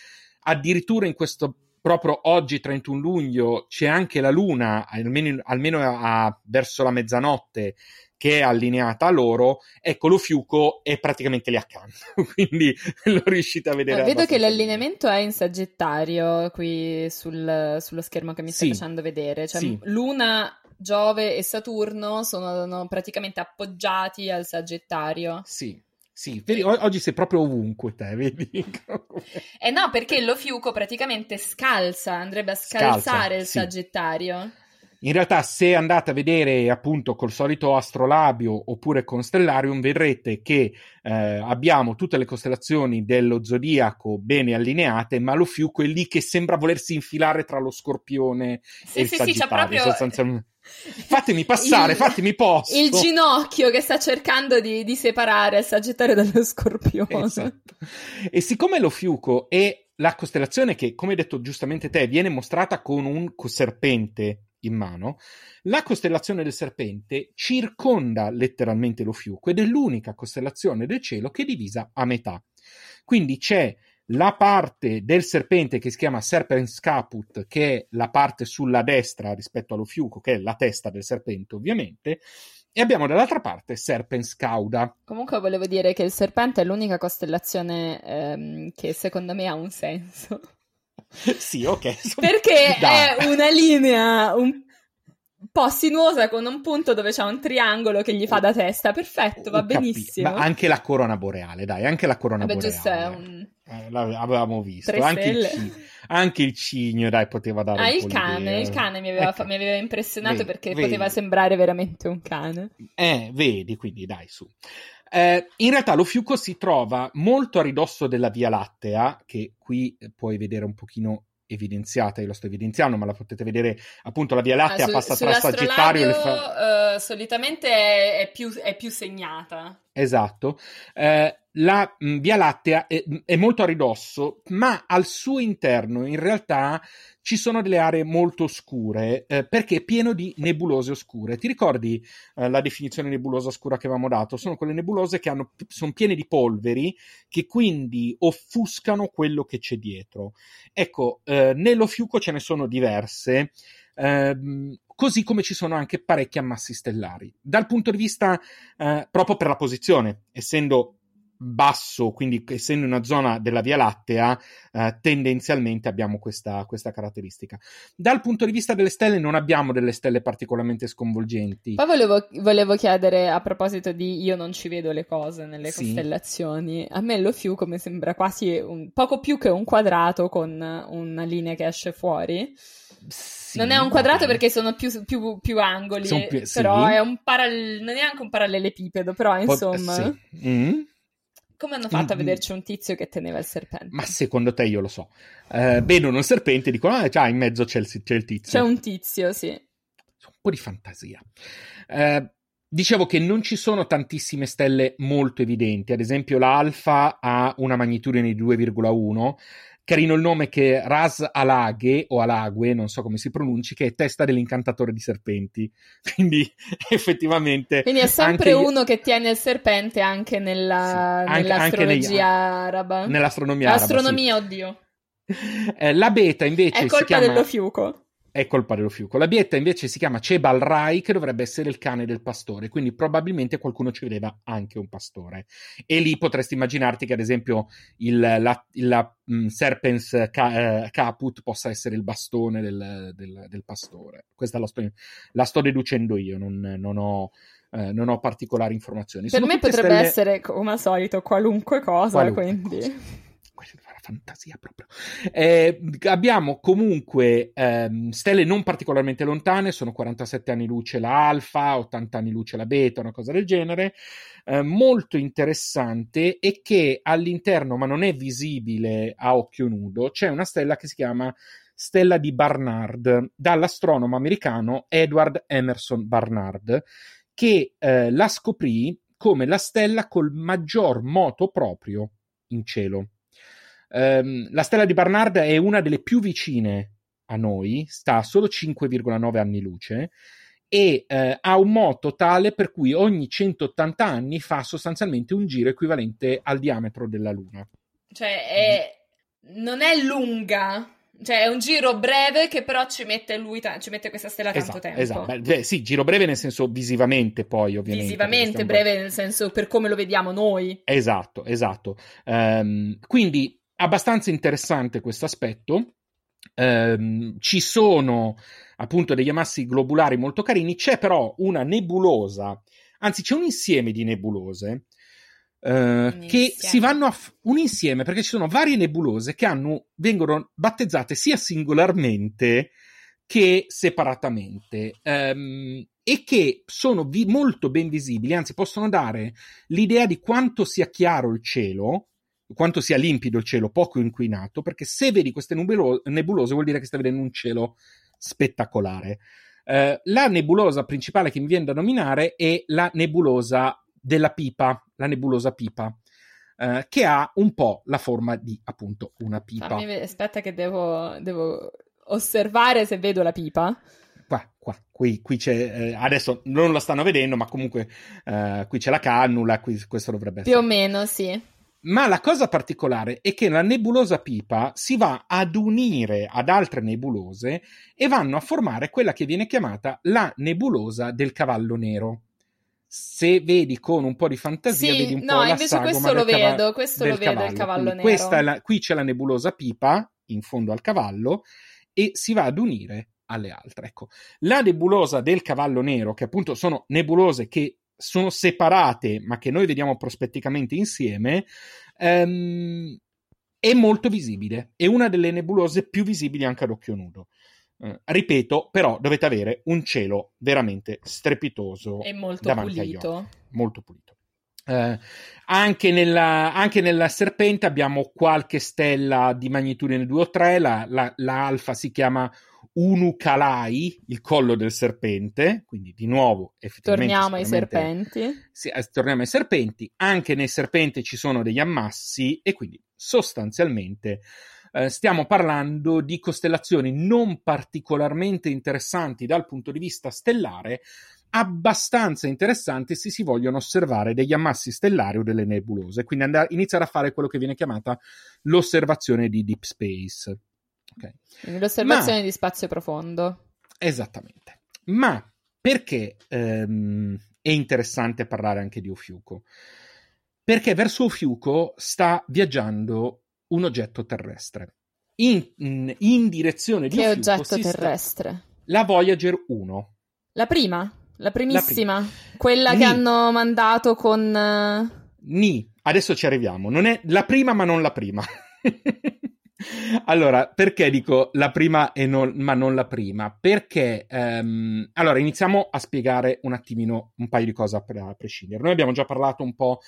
addirittura in questo proprio oggi 31 luglio c'è anche la luna, almeno, almeno a, verso la mezzanotte, che è allineata a loro, ecco lo fiuco è praticamente lì accanto, quindi lo riuscite a vedere. Eh, vedo che l'allineamento è in Sagittario qui sul, sullo schermo che mi stai sì. facendo vedere, cioè sì. Luna Giove e Saturno sono praticamente appoggiati al Sagittario. Sì, sì, vedi, oggi sei proprio ovunque te, vedi? eh no, perché lo fiuco praticamente scalza, andrebbe a scalzare scalza, il sì. Sagittario. In realtà, se andate a vedere appunto col solito astrolabio oppure con Stellarium, vedrete che eh, abbiamo tutte le costellazioni dello zodiaco bene allineate, ma lo fiuco è lì che sembra volersi infilare tra lo scorpione sì, e il sì, Sagittario. Sì, c'è proprio... sostanzialmente Fatemi passare, il, fatemi posto. Il ginocchio che sta cercando di, di separare il Sagittario dallo Scorpione. Esatto. E siccome lo fiuco è la costellazione che, come hai detto giustamente te, viene mostrata con un serpente in mano, la costellazione del serpente circonda letteralmente lo fiuco ed è l'unica costellazione del cielo che è divisa a metà. Quindi c'è la parte del serpente che si chiama Serpens Caput, che è la parte sulla destra rispetto allo fiuco, che è la testa del serpente, ovviamente, e abbiamo dall'altra parte Serpens Cauda. Comunque volevo dire che il serpente è l'unica costellazione ehm, che secondo me ha un senso. sì, ok. Perché Dai. è una linea un po' sinuosa con un punto dove c'è un triangolo che gli fa da testa. Perfetto, va Capi- benissimo. Ma anche la corona boreale, dai, anche la corona Vabbè, boreale. Giusto, è un... Eh, l'avevamo visto. Anche il, cigno, anche il, cigno, dai, poteva dare ah, il cane, il cane mi aveva, ecco. mi aveva impressionato vedi, perché vedi. poteva sembrare veramente un cane. Eh, vedi, quindi dai, su. Eh, in realtà lo fiuco si trova molto a ridosso della Via Lattea, che qui puoi vedere un pochino evidenziata, io la sto evidenziando, ma la potete vedere appunto la Via Lattea ah, su, passa tra Sagittario e fa... uh, solitamente è, è, più, è, più, segnata. Esatto. Uh, la mh, Via Lattea è, è, molto a ridosso, ma al suo interno in realtà ci sono delle aree molto oscure eh, perché è pieno di nebulose oscure. Ti ricordi eh, la definizione nebulosa oscura che avevamo dato? Sono quelle nebulose che hanno, sono piene di polveri che quindi offuscano quello che c'è dietro. Ecco, eh, nello fiuco ce ne sono diverse. Ehm, così come ci sono anche parecchi ammassi stellari. Dal punto di vista eh, proprio per la posizione, essendo basso, quindi essendo una zona della Via Lattea, eh, tendenzialmente abbiamo questa, questa, caratteristica. Dal punto di vista delle stelle, non abbiamo delle stelle particolarmente sconvolgenti. Poi volevo, volevo chiedere a proposito di io non ci vedo le cose nelle sì. costellazioni. A me lo Fiuco mi sembra quasi un, poco più che un quadrato con una linea che esce fuori. Sì, non è un quadrato perché sono più, più, più angoli, più, però sì. è un parallel, non è anche un parallelepipedo, però insomma... Pot- sì. mm. Come hanno fatto a mm, mm. vederci un tizio che teneva il serpente? Ma secondo te io lo so. Eh, vedono un serpente e dicono, ah, già, in mezzo c'è il, c'è il, tizio. C'è un tizio, sì. Un po' di fantasia. Eh, dicevo che non ci sono tantissime stelle molto evidenti. Ad esempio, l'Alfa ha una magnitudine di 2,1 carino il nome che Ras Alaghe o Alague, non so come si pronunci, che è testa dell'incantatore di serpenti. Quindi effettivamente... Quindi è sempre uno che tiene il serpente anche nella, sì, anche, nell'astrologia anche negli, araba. Nell'astronomia araba. Astronomia, sì. oddio. Eh, la beta invece... È colpa chiama... dello fiuco è colpa dello fiuco. La bietta invece si chiama Cebal Rai, che dovrebbe essere il cane del pastore, quindi probabilmente qualcuno ci vedeva anche un pastore. E lì potresti immaginarti che, ad esempio, il, la, la um, Serpens ca, uh, Caput possa essere il bastone del, del, del pastore. Questa la sto, la sto, deducendo io, non, non ho. Eh, non ho particolari informazioni. Per Sono me potrebbe stelle... essere, come al solito, qualunque cosa, qualunque quindi... Cosa fantasia proprio. Eh, abbiamo comunque ehm, stelle non particolarmente lontane, sono 47 anni luce la alfa, 80 anni luce la beta, una cosa del genere. Eh, molto interessante e che all'interno, ma non è visibile a occhio nudo, c'è una stella che si chiama stella di Barnard dall'astronomo americano Edward Emerson Barnard che eh, la scoprì come la stella col maggior moto proprio in cielo. Um, la stella di Barnard è una delle più vicine a noi, sta a solo 5,9 anni luce e eh, ha un moto tale per cui ogni 180 anni fa sostanzialmente un giro equivalente al diametro della Luna. Cioè, è... non è lunga, cioè è un giro breve che però ci mette lui, ta- ci mette questa stella esatto, tanto tempo. Esatto, Beh, sì, giro breve nel senso visivamente poi ovviamente. Visivamente breve nel senso per come lo vediamo noi. Esatto, esatto. Um, quindi abbastanza interessante questo aspetto. ehm, ci sono appunto degli ammassi globulari molto carini, c'è però una nebulosa, anzi c'è un insieme di nebulose Uh, che si vanno a f- un insieme perché ci sono varie nebulose che hanno, vengono battezzate sia singolarmente che separatamente um, e che sono vi- molto ben visibili, anzi possono dare l'idea di quanto sia chiaro il cielo, quanto sia limpido il cielo, poco inquinato, perché se vedi queste nebulo- nebulose vuol dire che stai vedendo un cielo spettacolare. Uh, la nebulosa principale che mi viene da nominare è la nebulosa della pipa, la nebulosa pipa. Uh, che ha un po' la forma di appunto una pipa. Fammi, aspetta, che devo, devo, osservare se vedo la pipa. Qua, qua, qui, qui c'è. Eh, adesso non la stanno vedendo, ma comunque uh, qui c'è la cannula. Qui, questo dovrebbe essere. Più o meno, sì. Ma la cosa particolare è che la nebulosa pipa si va ad unire ad altre nebulose e vanno a formare quella che viene chiamata la nebulosa del cavallo nero se vedi con un po' di fantasia, sì, vedi un no, po' la sagoma questo lo vedo, cava- questo lo vedo, il cavallo nero. Questa la, qui c'è la nebulosa pipa in fondo al cavallo e si va ad unire alle altre. Ecco, la nebulosa del cavallo nero, che appunto sono nebulose che sono separate, ma che noi vediamo prospetticamente insieme, ehm, è molto visibile. È una delle nebulose più visibili anche ad occhio nudo. Eh, ripeto, però dovete avere un cielo veramente strepitoso e molto pulito. Molto pulito. Eh, anche, nella, anche, nella, serpente abbiamo qualche stella di magnitudine 2 o 3. La, la, la alfa si chiama Unukalai, il collo del serpente. Quindi, di nuovo, effettivamente. Torniamo ai serpenti. Sì, eh, torniamo ai serpenti. Anche nei serpenti ci sono degli ammassi, e quindi sostanzialmente eh, stiamo parlando di costellazioni non particolarmente interessanti dal punto di vista stellare, abbastanza interessanti se si vogliono osservare degli ammassi stellari o delle nebulose, quindi andare, iniziare a fare quello che viene chiamata l'osservazione di deep space. Okay. L'osservazione Ma, di spazio profondo. Esattamente. Ma perché ehm, è interessante parlare anche di Ofiuco? Perché verso Ofiuco sta viaggiando un oggetto terrestre. In, in, in direzione di Che oggetto terrestre? Sta... La Voyager 1. La prima? La primissima? La prima. Quella Ni. che hanno mandato con... Uh... Ni. Adesso ci arriviamo. Non è la prima, ma non la prima. allora, perché dico la prima e non, ma non la prima? Perché, um, allora, iniziamo a spiegare un attimino un paio di cose a, a prescindere. Noi abbiamo già parlato un po'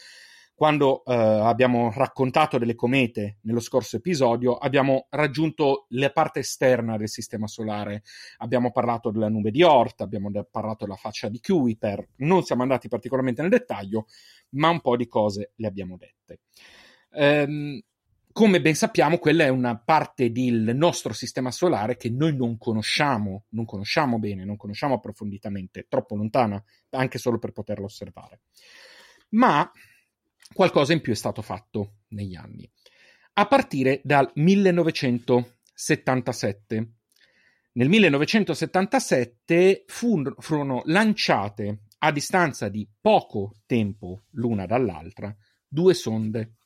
quando eh, abbiamo raccontato delle comete nello scorso episodio, abbiamo raggiunto la parte esterna del sistema solare. Abbiamo parlato della nube di Oort, abbiamo parlato della faccia di Kuiper. Non siamo andati particolarmente nel dettaglio, ma un po' di cose le abbiamo dette. Ehm, come ben sappiamo, quella è una parte del nostro sistema solare che noi non conosciamo, non conosciamo bene, non conosciamo approfonditamente, troppo lontana, anche solo per poterla osservare. Ma qualcosa in più è stato fatto negli anni. A partire dal 1977. Nel 1977 furono lanciate a distanza di poco tempo l'una dall'altra due sonde.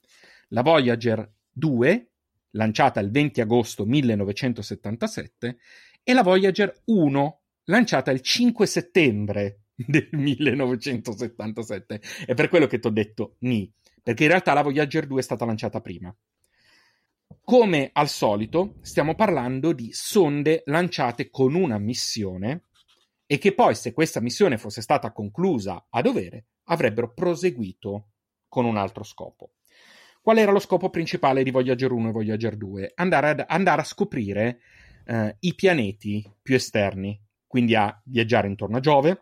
La Voyager 2, lanciata il 20 agosto 1977, e la Voyager 1, lanciata il 5 settembre del 1977. È per quello che ti ho detto ni, perché in realtà la Voyager 2 è stata lanciata prima. Come al solito, stiamo parlando di sonde lanciate con una missione e che poi, se questa missione fosse stata conclusa a dovere, avrebbero proseguito con un altro scopo. Qual era lo scopo principale di Voyager 1 e Voyager 2? Andare, ad, andare a scoprire eh, i pianeti più esterni, quindi a viaggiare intorno a Giove,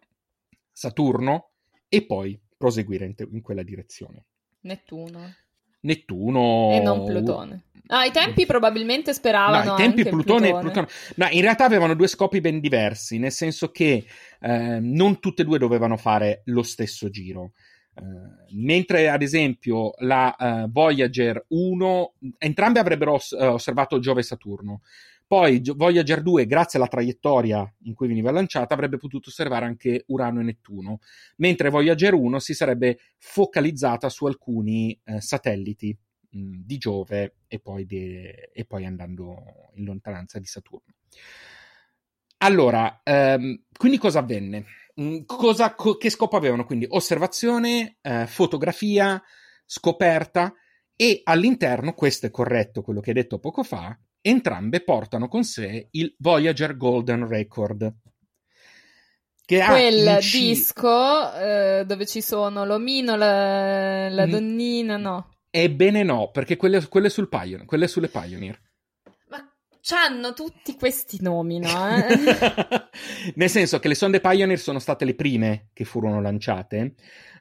Saturno e poi proseguire in, te- in quella direzione. Nettuno. Nettuno. E non Plutone. Ah, ai tempi probabilmente speravano. No, ai tempi Plutone, Plutone. Plutone. No, in realtà avevano due scopi ben diversi, nel senso che eh, non tutte e due dovevano fare lo stesso giro. Uh, mentre ad esempio la uh, Voyager 1, entrambe avrebbero os- uh, osservato Giove e Saturno. Poi Voyager 2, grazie alla traiettoria in cui veniva lanciata, avrebbe potuto osservare anche Urano e Nettuno, mentre Voyager 1 si sarebbe focalizzata su alcuni eh, satelliti mh, di Giove e poi, de- e poi, andando in lontananza di Saturno. Allora, ehm, quindi cosa avvenne? Cosa, co- che scopo avevano? Quindi osservazione, eh, fotografia, scoperta e all'interno, questo è corretto quello che hai detto poco fa, entrambe portano con sé il Voyager Golden Record. Che Quel ha C... disco eh, dove ci sono l'omino, la, la donnina, no. Ebbene no, perché quelle, quelle, sul Pioneer, quelle sulle Pioneer. Hanno tutti questi nomi, no? Nel senso che le sonde Pioneer sono state le prime che furono lanciate.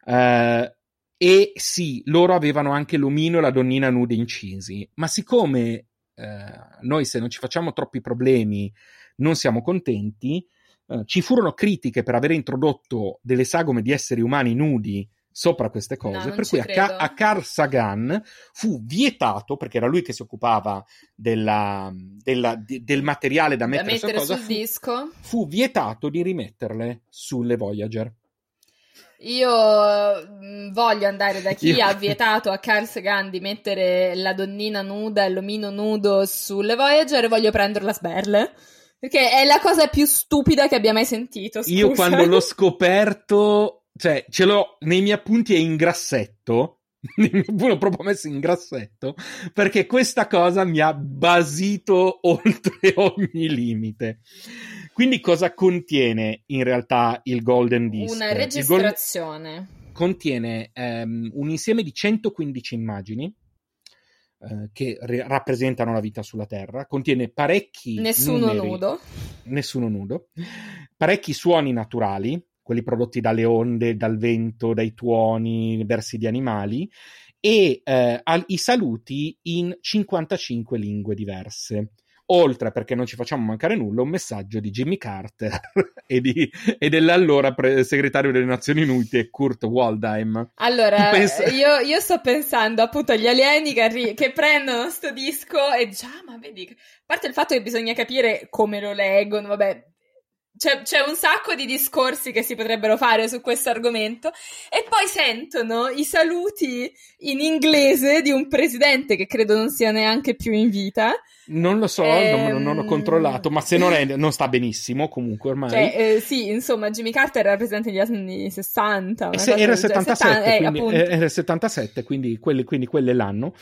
Uh, e sì, loro avevano anche l'omino e la donnina nude incisi, ma siccome eh, noi se non ci facciamo troppi problemi non siamo contenti, eh, ci furono critiche per aver introdotto delle sagome di esseri umani nudi sopra queste cose, no, per cui a, a, Carl Sagan fu vietato, perché era lui che si occupava della, della, di, del materiale da mettere, da mettere cosa, sul fu, disco, fu vietato di rimetterle sulle Voyager. Io mm, voglio andare da chi Io... ha vietato a Carl Sagan di mettere la donnina nuda e l'omino nudo sulle Voyager e voglio prenderla a sberle. Perché è la cosa più stupida che abbia mai sentito. Scusa. Io quando l'ho scoperto, cioè ce l'ho nei miei appunti è in grassetto. L'ho proprio messo in grassetto perché questa cosa mi ha basito oltre ogni limite. Quindi cosa contiene in realtà il Golden Disc? Una registrazione. Golden... Contiene um, un insieme di 115 immagini uh, che re- rappresentano la vita sulla Terra. Contiene parecchi Nessuno numeri, nudo. Nessuno nudo. Parecchi suoni naturali, quelli prodotti dalle onde, dal vento, dai tuoni, versi di animali e eh, i saluti in 55 lingue diverse oltre perché non ci facciamo mancare nulla, un messaggio di Jimmy Carter e, di, e dell'allora pre- segretario delle Nazioni Unite Kurt Waldheim. Allora, Pensa... io, io, sto pensando appunto agli alieni che, arri- che prendono sto disco e già, ma vedi, a parte il fatto che bisogna capire come lo leggono, vabbè, c'è, c'è, un sacco di discorsi che si potrebbero fare su questo argomento. E poi sentono i saluti in inglese di un presidente che credo non sia neanche più in vita non lo so, ehm... non, non, ho controllato, ma se non, è, non sta benissimo comunque ormai. Cioè, eh, sì, insomma, Jimmy Carter era presente negli anni 60. Se, era, 77, eh, quindi, eh, era 77, quindi quelli, quindi quello è l'anno.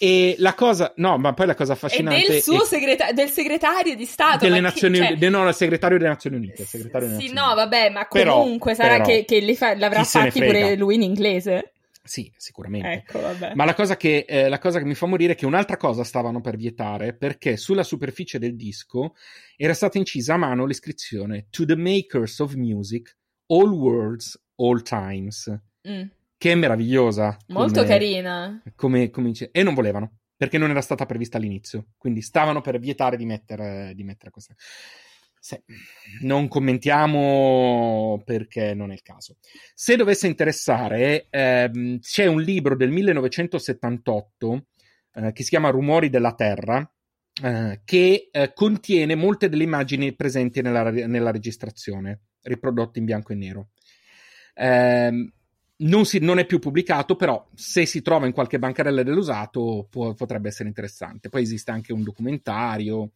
E la cosa, no, ma poi la cosa affascinante... è del suo segreta- del segretario di Stato. Delle Nazioni Unite, cioè... no, il segretario delle Nazioni Unite. Segretario delle sì, Nazioni no, vabbè, ma comunque però, sarà però, che, che fa- l'avrà fatti pure lui in inglese. Sì, sicuramente. Ecco, Ma la cosa, che, eh, la cosa che mi fa morire è che un'altra cosa stavano per vietare perché sulla superficie del disco era stata incisa a mano l'iscrizione To the makers of music, all worlds, all times. Mm. Che è meravigliosa. Molto come, carina. Come, come, e non volevano perché non era stata prevista all'inizio. Quindi stavano per vietare di mettere, di mettere questa. Se, non commentiamo perché non è il caso. Se dovesse interessare, ehm, c'è un libro del 1978 eh, che si chiama Rumori della Terra, eh, che eh, contiene molte delle immagini presenti nella, nella, registrazione, riprodotte in bianco e nero. Ehm, non, si, non, è più pubblicato, però se si trova in qualche bancarella dell'usato può, potrebbe essere interessante. Poi esiste anche un documentario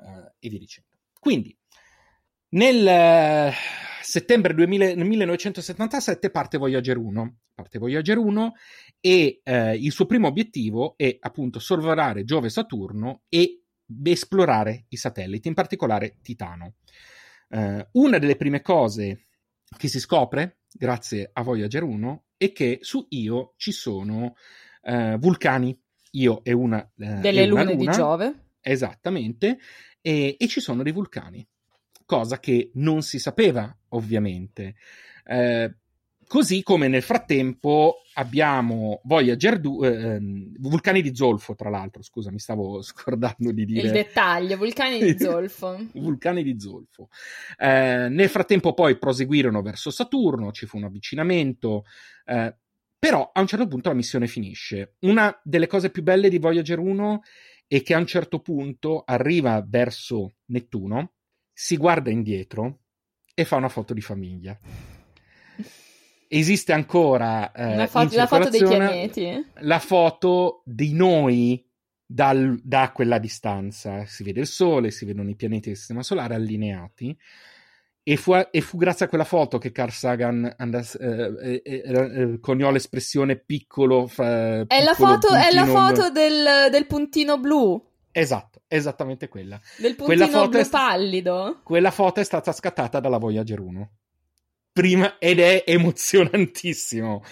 eh, e via dicendo. Quindi, nel uh, settembre 2000, 1977 parte Voyager 1. Parte Voyager 1 e uh, il suo primo obiettivo è appunto sorvolare Giove e Saturno e esplorare i satelliti, in particolare Titano. Uh, una delle prime cose che si scopre grazie a Voyager 1 è che su Io ci sono vulcani. Io è una delle è una lune luna, di Giove. Esattamente, e, e ci sono dei vulcani cosa che non si sapeva ovviamente. Eh, così come nel frattempo abbiamo Voyager 2, eh, vulcani di zolfo, tra l'altro, scusa, mi stavo scordando di dire. Il dettaglio, vulcani di zolfo. vulcani di zolfo. Eh, nel frattempo poi proseguirono verso Saturno, ci fu un avvicinamento, eh, però a un certo punto la missione finisce. Una delle cose più belle di Voyager 1 è che a un certo punto arriva verso Nettuno, si guarda indietro e fa una foto di famiglia. esiste ancora eh, la, fo- la foto dei pianeti. La foto di noi dal, da quella distanza. Si vede il Sole, si vedono i pianeti del Sistema Solare allineati. E fu, e fu grazie a quella foto che Carl Sagan andas, eh, eh, eh, coniò l'espressione piccolo. Fra, è, la foto, è la foto del, del puntino blu. Esatto, esattamente quella. Del puntino blu pallido. Quella foto è stata scattata dalla Voyager 1 prima ed è emozionantissimo.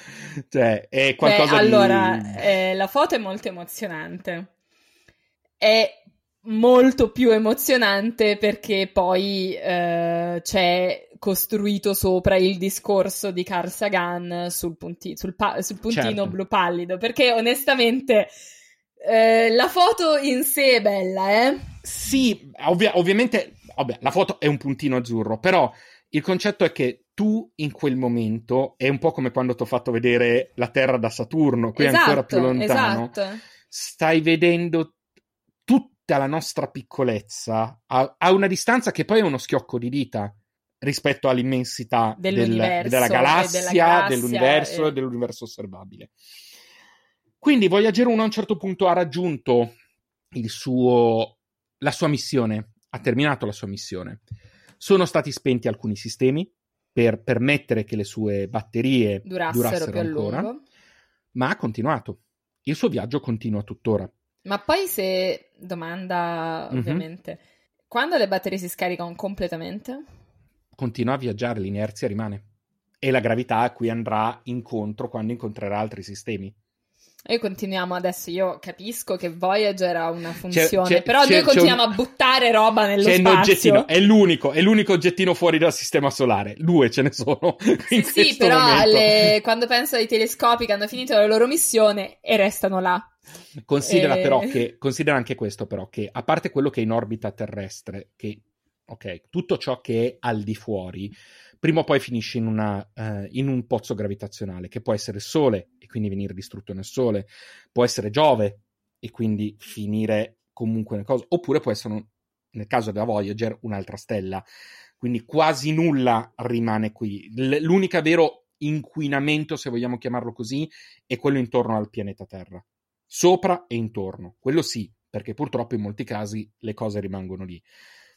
Cioè, è qualcosa Beh, allora, di... eh, la foto è molto emozionante. È molto più emozionante perché poi eh, c'è costruito sopra il discorso di Carl Sagan sul, punti- sul, pa- sul puntino certo. blu pallido. Perché onestamente eh, la foto in sé è bella, eh? Sì, ovvia- ovviamente, vabbè, la foto è un puntino azzurro, però il concetto è che tu in quel momento è un po' come quando ti ho fatto vedere la Terra da Saturno, qui esatto, ancora più lontano. Esatto. Stai vedendo tutta la nostra piccolezza a, a, una distanza che poi è uno schiocco di dita rispetto all'immensità del, della galassia, della galassia dell'universo e... e dell'universo osservabile. Quindi Voyager 1 a un certo punto ha raggiunto il suo, la sua missione, ha terminato la sua missione. Sono stati spenti alcuni sistemi, per permettere che le sue batterie durassero, durassero ancora, lungo. ma ha continuato. Il suo viaggio continua tuttora. Ma poi se, domanda mhm. ovviamente, mm-hmm. quando le batterie si scaricano completamente? Continua a viaggiare, l'inerzia rimane. E la gravità a cui andrà incontro quando incontrerà altri sistemi. Noi continuiamo adesso, io capisco che Voyager ha una funzione, c'è, c'è, però c'è, noi continuiamo un... a buttare roba nello c'è spazio. Oggettino, è l'unico, è l'unico oggettino fuori dal sistema solare. Due ce ne sono. Sì, sì però le... quando penso ai telescopi che hanno finito la loro missione e restano là. Considera e... però che, considera anche questo però, che a parte quello che è in orbita terrestre, che, ok, tutto ciò che è al di fuori prima o poi finisce in, una, uh, in, un pozzo gravitazionale, che può essere Sole e quindi venire distrutto nel Sole, può essere Giove e quindi finire comunque nel coso, oppure può essere, nel caso della Voyager, un'altra stella. Quindi quasi nulla rimane qui. L- l'unico vero inquinamento, se vogliamo chiamarlo così, è quello intorno al pianeta Terra. Sopra e intorno. Quello sì, perché purtroppo in molti casi le cose rimangono lì.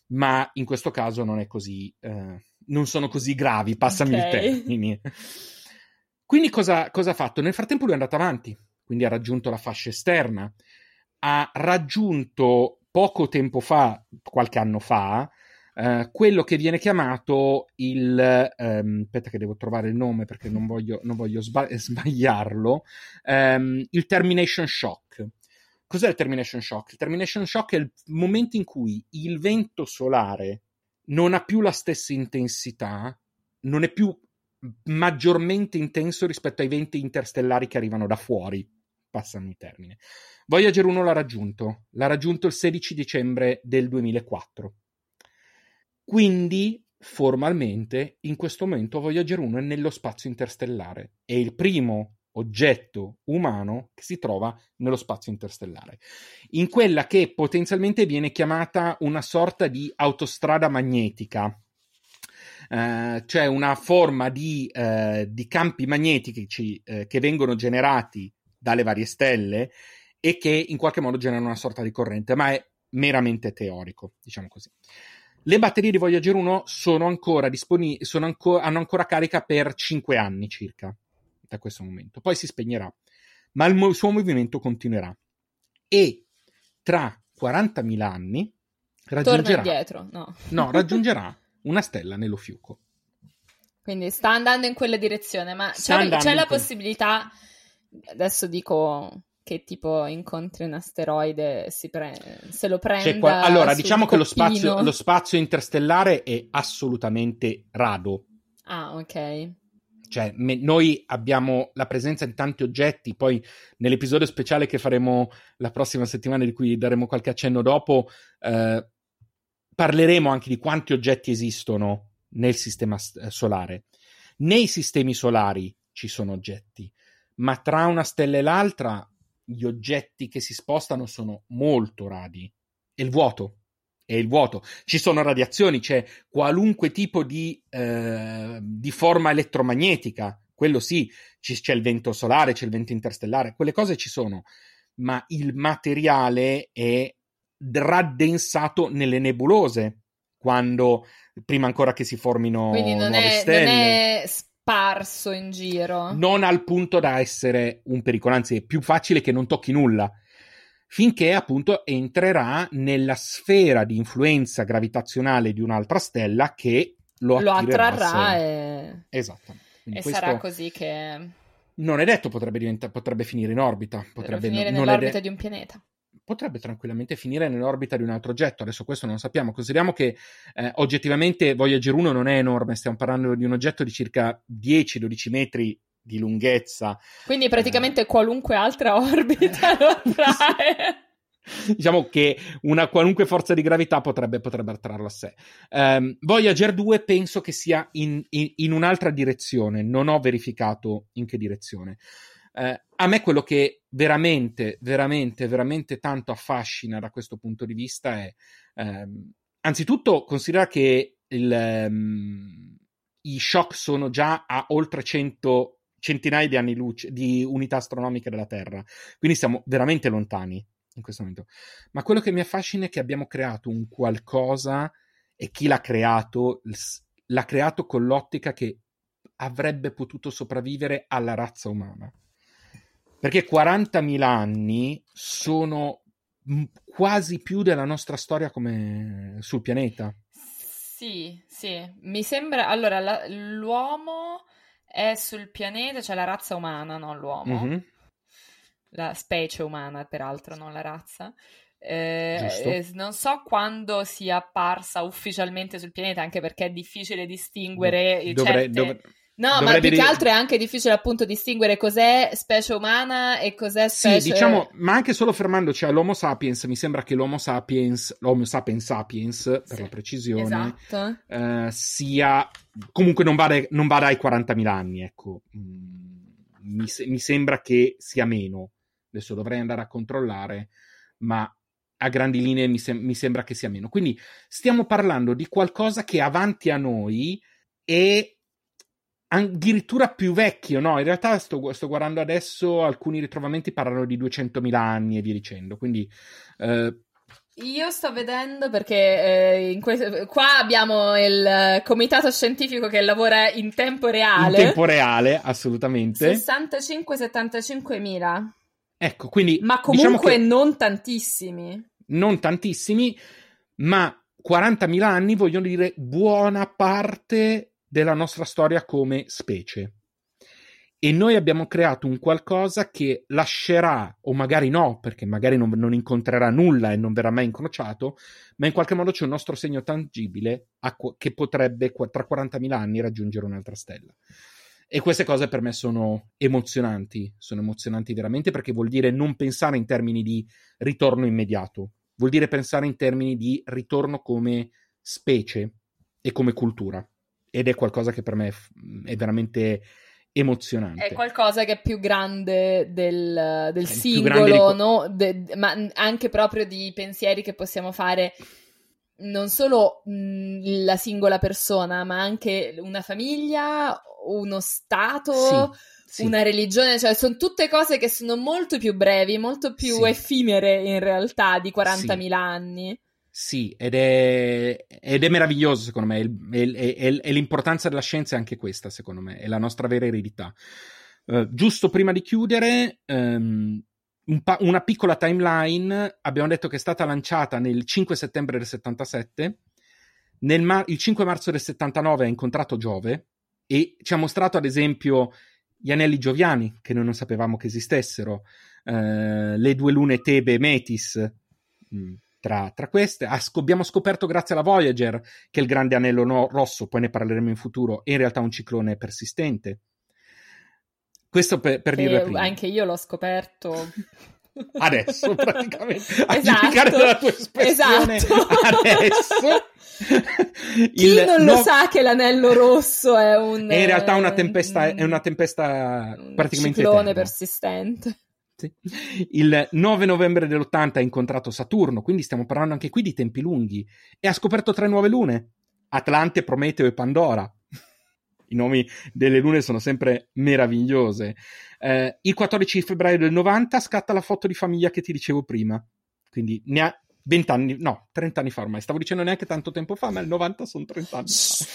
Ma in questo caso non è così. Eh, non sono così gravi, passami okay. il termine. Quindi cosa, cosa ha fatto? Nel frattempo lui è andato avanti, quindi ha raggiunto la fascia esterna, ha raggiunto poco tempo fa, qualche anno fa, Uh, quello che viene chiamato il um, aspetta che devo trovare il nome perché non voglio, non voglio sba- sbagliarlo um, il termination shock cos'è il termination shock? il termination shock è il momento in cui il vento solare non ha più la stessa intensità, non è più maggiormente intenso rispetto ai venti interstellari che arrivano da fuori. Passami il termine. Voyager 1 l'ha raggiunto, l'ha raggiunto il 16 dicembre del 2004. Quindi, formalmente, in questo momento Voyager 1 è nello spazio interstellare. È il primo oggetto umano che si trova nello spazio interstellare, in quella che potenzialmente viene chiamata una sorta di autostrada magnetica. Uh, cioè una forma di, uh, di campi magnetici uh, che vengono generati dalle varie stelle e che in qualche modo generano una sorta di corrente, ma è meramente teorico, diciamo così. Le batterie di Voyager 1 sono ancora disponibili, anco- hanno ancora carica per 5 anni circa da questo momento. Poi si spegnerà, ma il mo- suo movimento continuerà. E tra 40.000 anni raggiungerà, no. no, raggiungerà una stella nello fiuco. Quindi sta andando in quella direzione, ma c'è, c'è la possibilità, adesso dico che tipo incontri un asteroide si pre- se lo prende. Qua- allora, diciamo che lo spazio, lo spazio interstellare è assolutamente rado. Ah, ok. Cioè, me, noi abbiamo la presenza di tanti oggetti, poi nell'episodio speciale che faremo la prossima settimana, di cui daremo qualche accenno dopo, eh, parleremo anche di quanti oggetti esistono nel sistema eh, solare. Nei sistemi solari ci sono oggetti, ma tra una stella e l'altra gli oggetti che si spostano sono molto radi. E il vuoto è il vuoto. Ci sono radiazioni, c'è qualunque tipo di, eh, di forma elettromagnetica, quello sì, c'è il vento solare, c'è il vento interstellare, quelle cose ci sono, ma il materiale è raddensato nelle nebulose, quando prima ancora che si formino Quindi non nuove è, stelle. non è sparso in giro. Non al punto da essere un pericolo, anzi è più facile che non tocchi nulla finché appunto entrerà nella sfera di influenza gravitazionale di un'altra stella che lo, lo attrarrà e, esatto. e sarà così che non è detto potrebbe, diventa... potrebbe finire in orbita potrebbe finire non, nell'orbita de... di un pianeta potrebbe tranquillamente finire nell'orbita di un altro oggetto. Adesso questo non sappiamo. Consideriamo che eh, oggettivamente Voyager 1 non è enorme, stiamo parlando di un oggetto di circa 10-12 metri di lunghezza. Quindi praticamente eh. qualunque altra orbita lo attrae. diciamo che una qualunque forza di gravità potrebbe, potrebbe attrarlo a sé. Um, Voyager 2 penso che sia in, in, in, un'altra direzione, non ho verificato in che direzione. Uh, a me quello che veramente, veramente, veramente tanto affascina da questo punto di vista è, um, anzitutto, considera che il, um, i shock sono già a oltre 100 centinaia di anni luce di unità astronomiche della Terra. Quindi siamo veramente lontani in questo momento. Ma quello che mi affascina è che abbiamo creato un qualcosa e chi l'ha creato l'ha creato con l'ottica che avrebbe potuto sopravvivere alla razza umana. Perché 40.000 anni sono quasi più della nostra storia come sul pianeta. Sì, sì, mi sembra allora la, l'uomo è sul pianeta, cioè la razza umana, non l'uomo. Mm-hmm. La specie umana, peraltro, non la razza. Eh, eh, non so quando sia apparsa ufficialmente sul pianeta, anche perché è difficile distinguere Dovrei, certe... dovre... No, ma più che altro è anche difficile appunto distinguere cos'è specie umana e cos'è specie... Sì, diciamo, ma anche solo fermandoci all'Homo sapiens, mi sembra che l'Homo sapiens, l'Homo sapiens sapiens, per sì, la precisione, esatto. eh, sia... comunque non vada, non vada ai 40.000 anni, ecco. Mm, mi, mi sembra che sia meno. Adesso dovrei andare a controllare, ma a grandi linee mi, sem- mi, sembra che sia meno. Quindi stiamo parlando di qualcosa che avanti a noi è addirittura più vecchio, no? In realtà sto, sto, guardando adesso, alcuni ritrovamenti parlano di 200.000 anni e via dicendo, quindi... Eh... Io sto vedendo perché eh, questo, qua abbiamo il comitato scientifico che lavora in tempo reale. In tempo reale, assolutamente. 65-75 mila. Ecco, quindi... Ma diciamo comunque diciamo non tantissimi. Non tantissimi, ma 40.000 anni vogliono dire buona parte della nostra storia come specie. E noi abbiamo creato un qualcosa che lascerà, o magari no, perché magari non, non incontrerà nulla e non verrà mai incrociato, ma in qualche modo c'è un nostro segno tangibile a, che potrebbe tra 40.000 anni raggiungere un'altra stella. E queste cose per me sono emozionanti, sono emozionanti veramente perché vuol dire non pensare in termini di ritorno immediato, vuol dire pensare in termini di ritorno come specie e come cultura ed è qualcosa che per me è veramente emozionante. È qualcosa che è più grande del, del singolo, di... no? De, ma anche proprio di pensieri che possiamo fare non solo mh, la singola persona, ma anche una famiglia, uno stato, sì, sì. una religione, cioè sono tutte cose che sono molto più brevi, molto più sì. effimere in realtà di 40.000 anni. Sì, ed è, ed è meraviglioso secondo me, e l'importanza della scienza è anche questa secondo me, è la nostra vera eredità. Uh, giusto prima di chiudere, um, un pa- una piccola timeline, abbiamo detto che è stata lanciata nel 5 settembre del 77, mar- il 5 marzo del 79 ha incontrato Giove e ci ha mostrato ad esempio gli anelli gioviani, che noi non sapevamo che esistessero, uh, le due lune Tebe e Metis, mm tra, tra queste. Ah, abbiamo scoperto grazie alla Voyager che il grande anello no- rosso, poi ne parleremo in futuro, è in realtà un ciclone persistente. Questo per, per dirlo prima. Anche io l'ho scoperto. Adesso, praticamente. A esatto, della tua espressione, esatto. adesso. Chi non lo sa che l'anello rosso è un... È in realtà una tempesta, è una tempesta praticamente ciclone eterna. persistente. Il 9 novembre dell'80 ha incontrato Saturno, quindi stiamo parlando anche qui di tempi lunghi, e ha scoperto tre nuove lune, Atlante, Prometeo e Pandora. i nomi delle lune sono sempre meravigliose. Eh, il 14 febbraio del 90 scatta la foto di famiglia che ti dicevo prima, quindi ne ha 20 anni, no, 30 anni fa ormai, stavo dicendo neanche tanto tempo fa, ma il 90 sono 30 anni fa.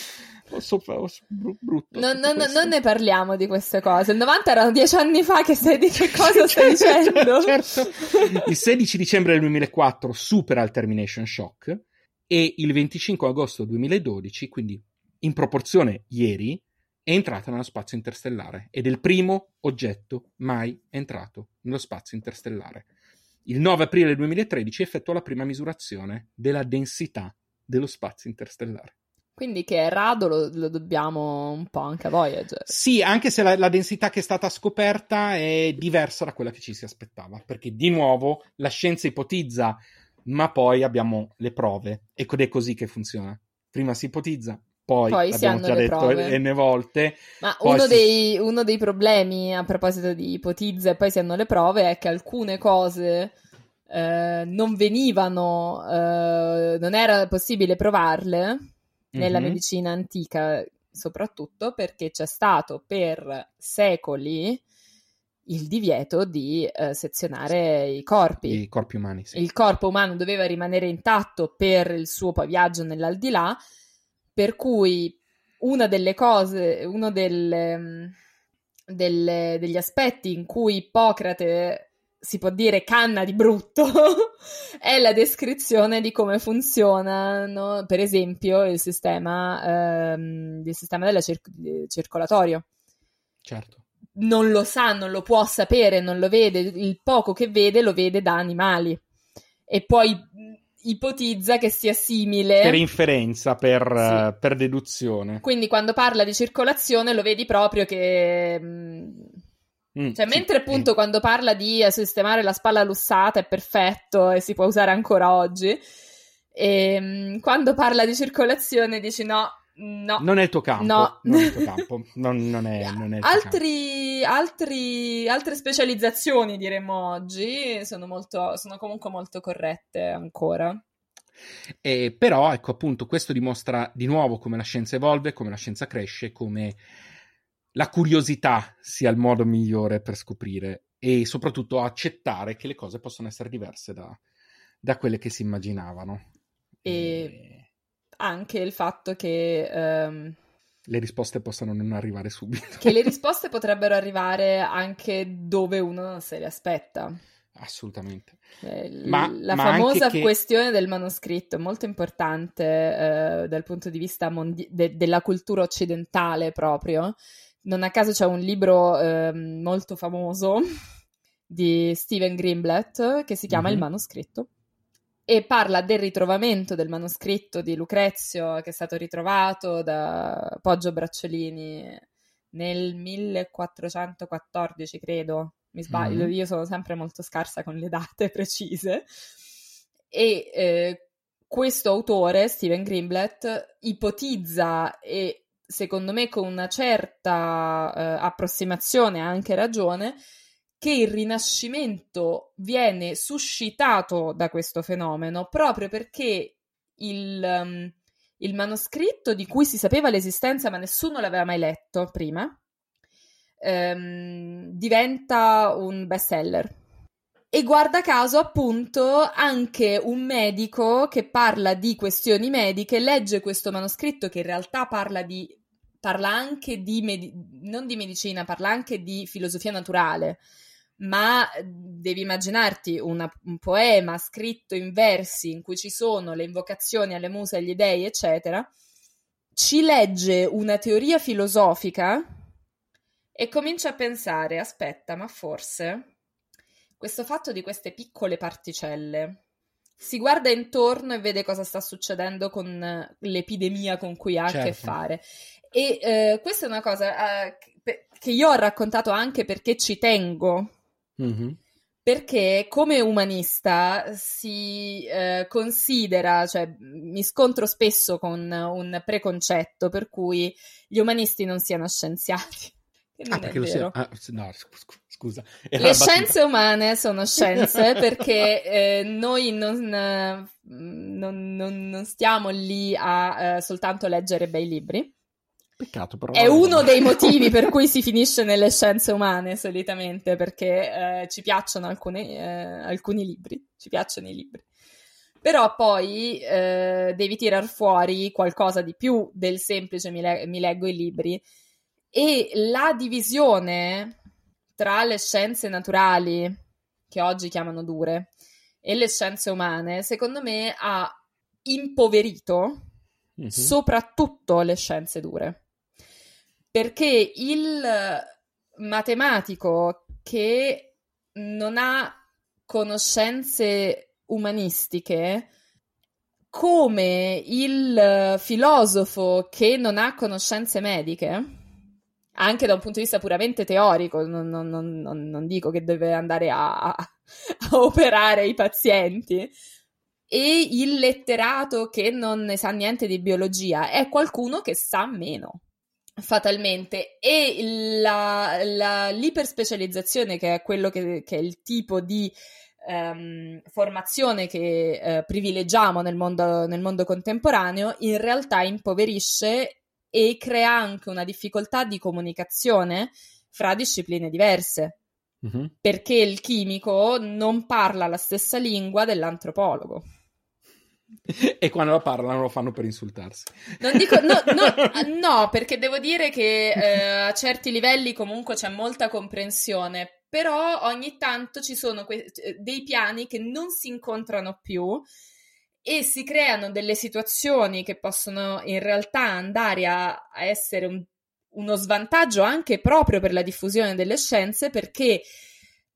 So, so, brutto. Non, non, non, ne parliamo di queste cose. Il 90 erano 10 anni fa che stai di che cosa stai dicendo? certo. Il 16 dicembre del 2004 supera il Termination Shock e il 25 agosto 2012, quindi in proporzione ieri, è entrata nello spazio interstellare ed è il primo oggetto mai entrato nello spazio interstellare. Il 9 aprile 2013 effettuò la prima misurazione della densità dello spazio interstellare. Quindi che è rado lo, lo, dobbiamo un po' anche a Voyager. Sì, anche se la, la, densità che è stata scoperta è diversa da quella che ci si aspettava, perché di nuovo la scienza ipotizza, ma poi abbiamo le prove ed è così che funziona. Prima si ipotizza, poi, poi abbiamo già detto prove. N volte. Ma uno, si... dei, uno, dei, problemi a proposito di ipotizza e poi si hanno le prove è che alcune cose eh, non venivano, eh, non era possibile provarle nella mm-hmm. medicina antica, soprattutto perché c'è stato per secoli il divieto di eh, sezionare i corpi. I corpi umani, sì. Il corpo umano doveva rimanere intatto per il suo viaggio nell'aldilà, per cui una delle cose, uno delle, delle, degli aspetti in cui Ippocrate si può dire canna di brutto, è la descrizione di come funziona, per esempio, il sistema, ehm, il sistema del cir- circolatorio. Certo. Non lo sa, non lo può sapere, non lo vede, il poco che vede lo vede da animali. E poi ipotizza che sia simile. Per inferenza, per, sì. uh, per deduzione. Quindi quando parla di circolazione lo vedi proprio che... Mm, Mm, cioè, sì, mentre appunto sì. quando parla di sistemare la spalla lussata è perfetto e si può usare ancora oggi, e ehm, quando parla di circolazione dici no, no. Non è il tuo campo. No. Non è il tuo campo. Non, non è, non è altri, altri, altre specializzazioni, diremmo oggi, sono, molto, sono comunque molto corrette ancora. Eh, però, ecco, appunto, questo dimostra di nuovo come la scienza evolve, come la scienza cresce, come la curiosità sia il modo migliore per scoprire e soprattutto accettare che le cose possono essere diverse da, da quelle che si immaginavano. E, e... anche il fatto che... Um... Le risposte possano non arrivare subito. Che le risposte potrebbero arrivare anche dove uno non se le aspetta. Assolutamente. Eh, ma, la ma famosa che... questione del manoscritto è molto importante eh, dal punto di vista mondi- de- della cultura occidentale proprio, non a caso c'è un libro eh, molto famoso di Steven Greenblatt che si chiama mm-hmm. Il manoscritto e parla del ritrovamento del manoscritto di Lucrezio che è stato ritrovato da Poggio Bracciolini nel 1414, credo. Mi sbaglio, mm-hmm. io sono sempre molto scarsa con le date precise. E eh, questo autore, Steven Greenblatt, ipotizza e secondo me con una certa eh, approssimazione ha anche ragione, che il rinascimento viene suscitato da questo fenomeno proprio perché il, um, il manoscritto di cui si sapeva l'esistenza ma nessuno l'aveva mai letto prima um, diventa un bestseller. E guarda caso, appunto, anche un medico che parla di questioni mediche legge questo manoscritto che in realtà parla di parla anche di med- non di medicina, parla anche di filosofia naturale. Ma devi immaginarti una, un poema scritto in versi in cui ci sono le invocazioni alle muse, agli dei, eccetera. Ci legge una teoria filosofica e comincia a pensare: aspetta, ma forse questo fatto di queste piccole particelle. Si guarda intorno e vede cosa sta succedendo con l'epidemia con cui ha certo. a che certo. fare. E eh, questa è una cosa eh, che io ho raccontato anche perché ci tengo. Mm-hmm. Perché come umanista si eh, considera, cioè mi scontro spesso con un preconcetto per cui gli umanisti non siano scienziati. Ah, perché lo sia... Ah, no, scusa. Le scienze umane sono scienze perché eh, noi non, non, non, non, stiamo lì a uh, soltanto leggere bei libri. Peccato, però. È uno dei motivi per cui si finisce nelle scienze umane solitamente, perché eh, ci piacciono alcune, eh, alcuni libri, ci piacciono i libri. Però poi eh, devi tirar fuori qualcosa di più del semplice mi, le- mi leggo i libri. E la divisione tra le scienze naturali, che oggi chiamano dure, e le scienze umane, secondo me ha impoverito mm-hmm. soprattutto le scienze dure. Perché il matematico che non ha conoscenze umanistiche, come il filosofo che non ha conoscenze mediche, anche da un punto di vista puramente teorico, non, non, non, non dico che deve andare a, a, operare i pazienti, e il letterato che non ne sa niente di biologia è qualcuno che sa meno fatalmente e la, la, l'iperspecializzazione che è quello che, che è il tipo di um, formazione che uh, privilegiamo nel mondo, nel mondo contemporaneo in realtà impoverisce e crea anche una difficoltà di comunicazione fra discipline diverse. Mm-hmm. Perché il chimico non parla la stessa lingua dell'antropologo. e quando la parlano lo fanno per insultarsi. Non dico, no, no, no perché devo dire che eh, a certi livelli comunque c'è molta comprensione, però ogni tanto ci sono que- dei piani che non si incontrano più e si creano delle situazioni che possono in realtà andare a, a essere un, uno svantaggio anche proprio per la diffusione delle scienze perché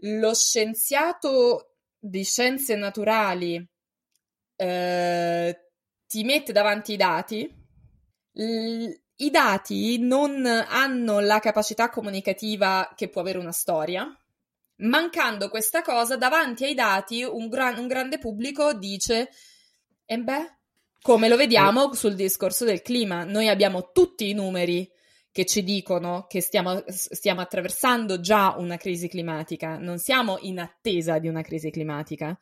lo scienziato di scienze naturali eh, ti mette davanti i dati, l- i dati non hanno la capacità comunicativa che può avere una storia. Mancando questa cosa, davanti ai dati un, gran- un grande pubblico dice e beh, come lo vediamo sul discorso del clima, noi abbiamo tutti i numeri che ci dicono che stiamo, stiamo, attraversando già una crisi climatica, non siamo in attesa di una crisi climatica.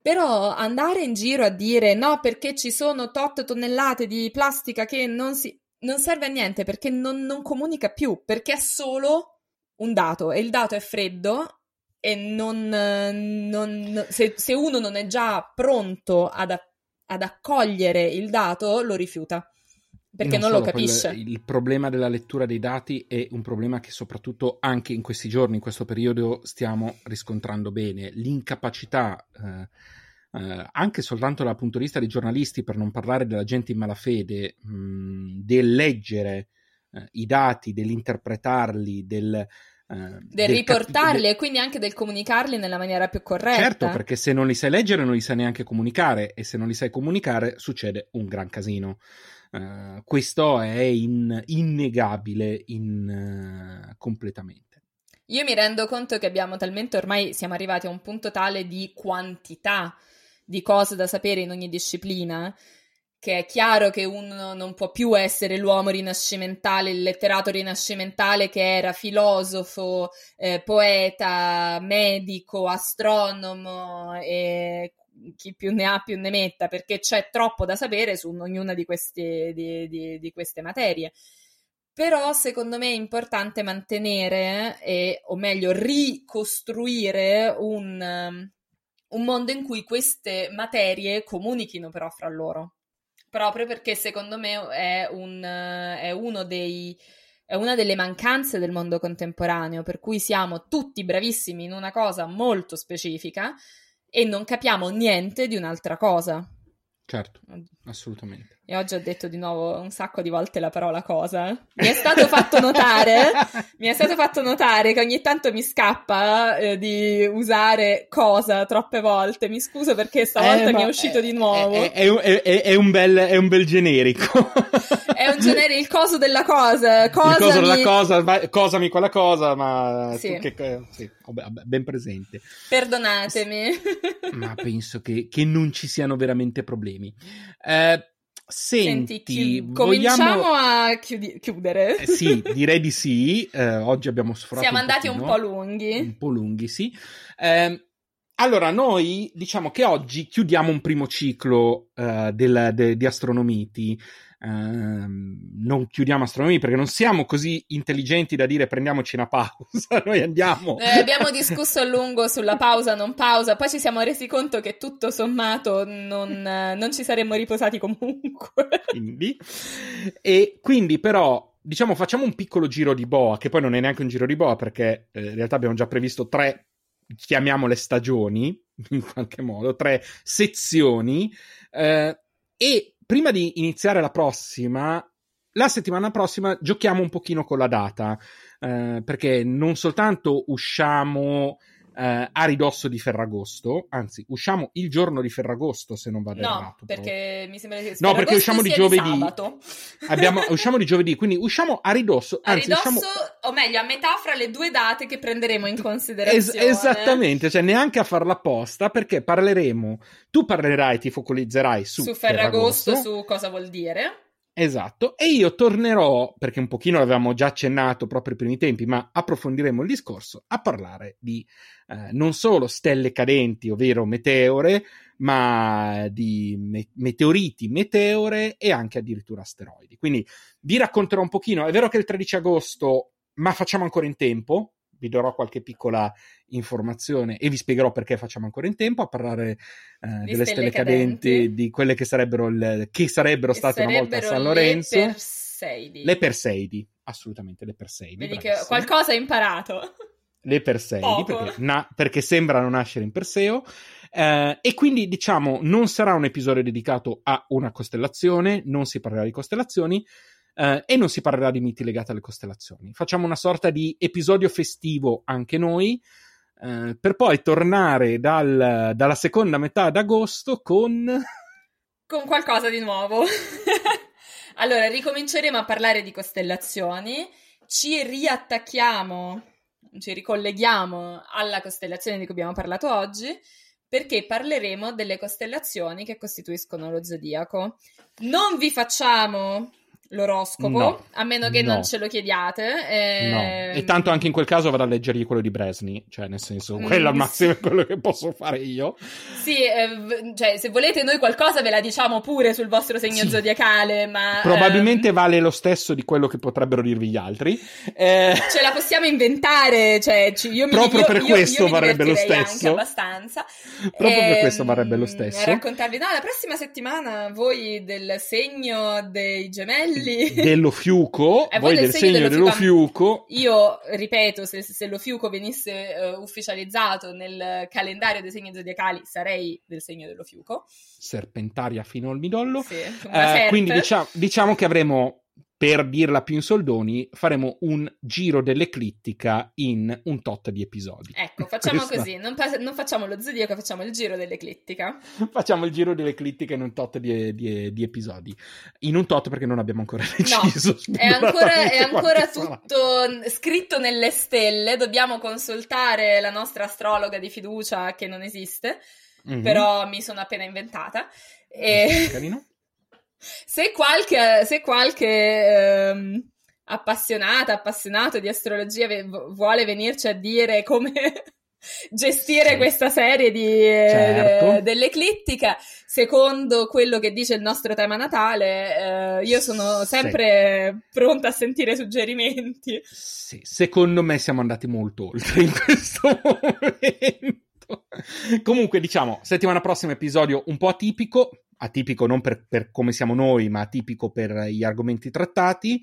Però andare in giro a dire no perché ci sono tot tonnellate di plastica che non si... non serve a niente perché non, non comunica più, perché è solo un dato e il dato è freddo e non, non, se, se, uno non è già pronto ad, ad accogliere il dato, lo rifiuta perché non, non lo capisce. Quel, il problema della lettura dei dati è un problema che soprattutto anche in questi giorni, in questo periodo, stiamo riscontrando bene. L'incapacità, eh, eh, anche soltanto dal punto di vista dei giornalisti, per non parlare della gente in malafede, mh, del leggere eh, i dati, dell'interpretarli, del Uh, del, riportarli cap- e quindi anche del comunicarli nella maniera più corretta. Certo, perché se non li sai leggere non li sai neanche comunicare e se non li sai comunicare succede un gran casino. Uh, questo è in, innegabile in, uh, completamente. Io mi rendo conto che abbiamo talmente ormai siamo arrivati a un punto tale di quantità di cose da sapere in ogni disciplina che è chiaro che uno non può più essere l'uomo rinascimentale, il letterato rinascimentale che era filosofo, eh, poeta, medico, astronomo e chi più ne ha più ne metta, perché c'è troppo da sapere su ognuna di queste, di, di, di queste materie. Però secondo me è importante mantenere, eh, o meglio, ricostruire un, un mondo in cui queste materie comunichino però fra loro proprio perché secondo me è, un, è uno dei, è una delle mancanze del mondo contemporaneo, per cui siamo tutti bravissimi in una cosa molto specifica e non capiamo niente di un'altra cosa. Certo, assolutamente. E oggi ho detto di nuovo un sacco di volte la parola cosa. Mi è stato fatto notare, mi è stato fatto notare che ogni tanto mi scappa eh, di usare cosa troppe volte. Mi scuso perché stavolta eh, mi è uscito è, di nuovo. È, è, è, un bel, è un bel generico. è un generico, il coso della cosa. Cosami... Il coso della cosa, cosami quella cosa, ma sì. Che, sì, ben presente. Perdonatemi. ma penso che, che non ci siano veramente problemi. Eh, Senti, Senti chi... cominciamo vogliamo... a chiudi... chiudere. Eh, sì, direi di sì. Eh, oggi abbiamo sforato. Siamo un andati pochino, un po' lunghi. Un po' lunghi, sì. Eh, allora, noi diciamo che oggi chiudiamo un primo ciclo uh, del, de, di Astronomiti. Uh, non chiudiamo astronomia perché non siamo così intelligenti da dire prendiamoci una pausa, noi andiamo. Eh, abbiamo discusso a lungo sulla pausa, non pausa, poi ci siamo resi conto che tutto sommato non, non ci saremmo riposati comunque. Quindi, e quindi però diciamo facciamo un piccolo giro di boa, che poi non è neanche un giro di boa perché eh, in realtà abbiamo già previsto tre chiamiamole stagioni, in qualche modo, tre sezioni. Eh, e prima di iniziare la prossima, la settimana prossima giochiamo un pochino con la data, eh, perché non soltanto usciamo eh, a ridosso di Ferragosto, anzi, usciamo il giorno di Ferragosto se non vado no, errato. perché mi sembra che No, perché usciamo di giovedì. Di Abbiamo, usciamo di giovedì, quindi usciamo a ridosso. A anzi, ridosso, usciamo... o meglio, a metà fra le due date che prenderemo in considerazione. Es- esattamente, cioè neanche a farla apposta, perché parleremo, tu parlerai, ti focalizzerai su, su Ferragosto, Ferragosto, su cosa vuol dire. Esatto, e io tornerò, perché un pochino l'avevamo già accennato proprio ai primi tempi, ma approfondiremo il discorso, a parlare di eh, non solo stelle cadenti, ovvero meteore, ma di me- meteoriti, meteore e anche addirittura asteroidi. Quindi vi racconterò un pochino, è vero che è il 13 agosto, ma facciamo ancora in tempo, vi darò qualche piccola informazione e vi spiegherò perché facciamo ancora in tempo a parlare eh, delle stelle, cadenti, cadenti, di quelle che sarebbero, il, che sarebbero che state sarebbero una volta a San Lorenzo. Le Perseidi. Le Perseidi, assolutamente le Perseidi. Vedi che qualcosa hai imparato. Le Perseidi, perché, na, perché, sembrano nascere in Perseo. Eh, e quindi diciamo non sarà un episodio dedicato a una costellazione, non si parlerà di costellazioni, Uh, e non si parlerà di miti legati alle costellazioni. Facciamo una sorta di episodio festivo anche noi, uh, per poi tornare dal, dalla seconda metà d'agosto con... Con qualcosa di nuovo. allora, ricominceremo a parlare di costellazioni, ci riattacchiamo, ci ricolleghiamo alla costellazione di cui abbiamo parlato oggi, perché parleremo delle costellazioni che costituiscono lo zodiaco. Non vi facciamo l'oroscopo, no, a meno che no. non ce lo chiediate. Eh... No. E tanto anche in quel caso vado a leggergli quello di Bresni, cioè nel senso, mm, quello al massimo è quello che posso fare io. Sì, eh, cioè se volete noi qualcosa ve la diciamo pure sul vostro segno sì. zodiacale, ma... Probabilmente ehm... vale lo stesso di quello che potrebbero dirvi gli altri. Eh... Ce la possiamo inventare, cioè io mi, Proprio io, per io, questo io varrebbe lo stesso. abbastanza. Proprio ehm... per questo varrebbe lo stesso. Raccontarvi, no, la prossima settimana voi del segno dei gemelli... Dello fiuco, eh, voi del, segno, dello, fiuco. Io ripeto, se, se lo fiuco venisse uh, ufficializzato nel calendario dei segni zodiacali, sarei del segno dello fiuco. Serpentaria fino al midollo. Sì, uh, quindi diciamo, diciamo che avremo per dirla più in soldoni, faremo un giro dell'eclittica in un tot di episodi. Ecco, facciamo Questa... così, non, non, facciamo lo zodiaco, facciamo il giro dell'eclittica. facciamo il giro dell'eclittica in un tot di, di, di episodi. In un tot perché non abbiamo ancora deciso. No, è ancora, è ancora tutto scritto nelle stelle, dobbiamo consultare la nostra astrologa di fiducia che non esiste, mm-hmm. però mi sono appena inventata. E... Carino. Se qualche, se qualche ehm, appassionata, appassionato di astrologia ve- vuole venirci a dire come gestire sì. questa serie di, certo. eh, dell'eclittica, secondo quello che dice il nostro tema natale, eh, io sono sempre sì. pronta a sentire suggerimenti. Sì, secondo me siamo andati molto oltre in questo momento. Comunque, diciamo, settimana prossima episodio un po' atipico, atipico non per, per, come siamo noi, ma atipico per gli argomenti trattati.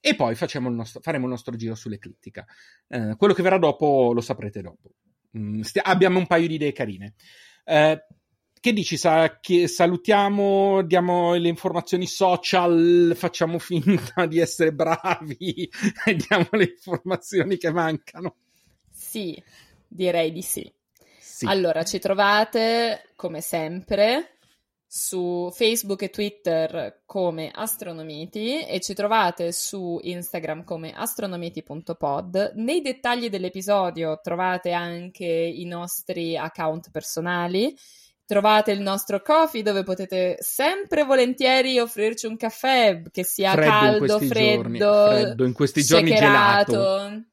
E poi il nostro, faremo il nostro giro sull'eclittica. Eh, quello che verrà dopo lo saprete dopo. Mm, stia, abbiamo un paio di idee carine. Eh, che dici? Sa, che salutiamo, diamo le informazioni social, facciamo finta di essere bravi e diamo le informazioni che mancano? Sì, direi di sì. Sì. Allora, ci trovate come sempre su Facebook e Twitter come Astronomiti e ci trovate su Instagram come astronomiti.pod. Nei dettagli dell'episodio trovate anche i nostri account personali. Trovate il nostro coffee dove potete sempre volentieri offrirci un caffè che sia freddo caldo, freddo, freddo, in questi giorni gelato.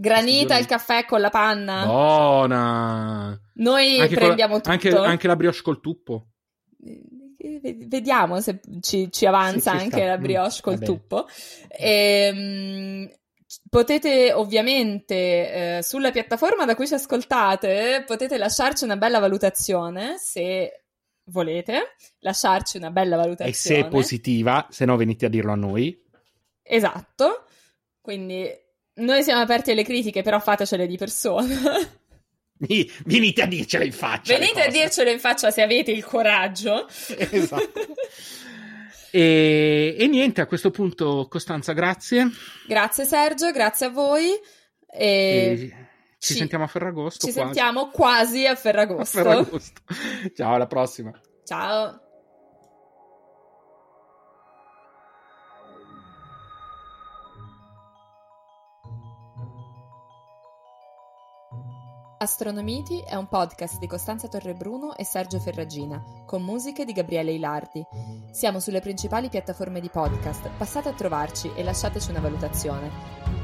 Granita il caffè con la panna. Buona! Noi anche prendiamo con, tutto. Anche, anche la brioche col tuppo. Vediamo se ci, ci avanza sì, anche sta. la brioche mm, col tuppo. Ehm, potete ovviamente eh, sulla piattaforma da cui ci ascoltate potete lasciarci una bella valutazione se volete lasciarci una bella valutazione e se è positiva se no venite a dirlo a noi esatto quindi noi siamo aperti alle critiche però fatecele di persona venite a dircele in faccia venite a dircele in faccia se avete il coraggio esatto e, e, niente, a questo punto Costanza, grazie. Grazie Sergio, grazie a voi. E... E ci, ci, sentiamo a Ferragosto. Ci quasi. sentiamo quasi a Ferragosto. a Ferragosto. Ciao, alla prossima. Ciao. Astronomiti è un podcast di Costanza Torrebruno e Sergio Ferragina, con musiche di Gabriele Ilardi. Siamo sulle principali piattaforme di podcast, passate a trovarci e lasciateci una valutazione.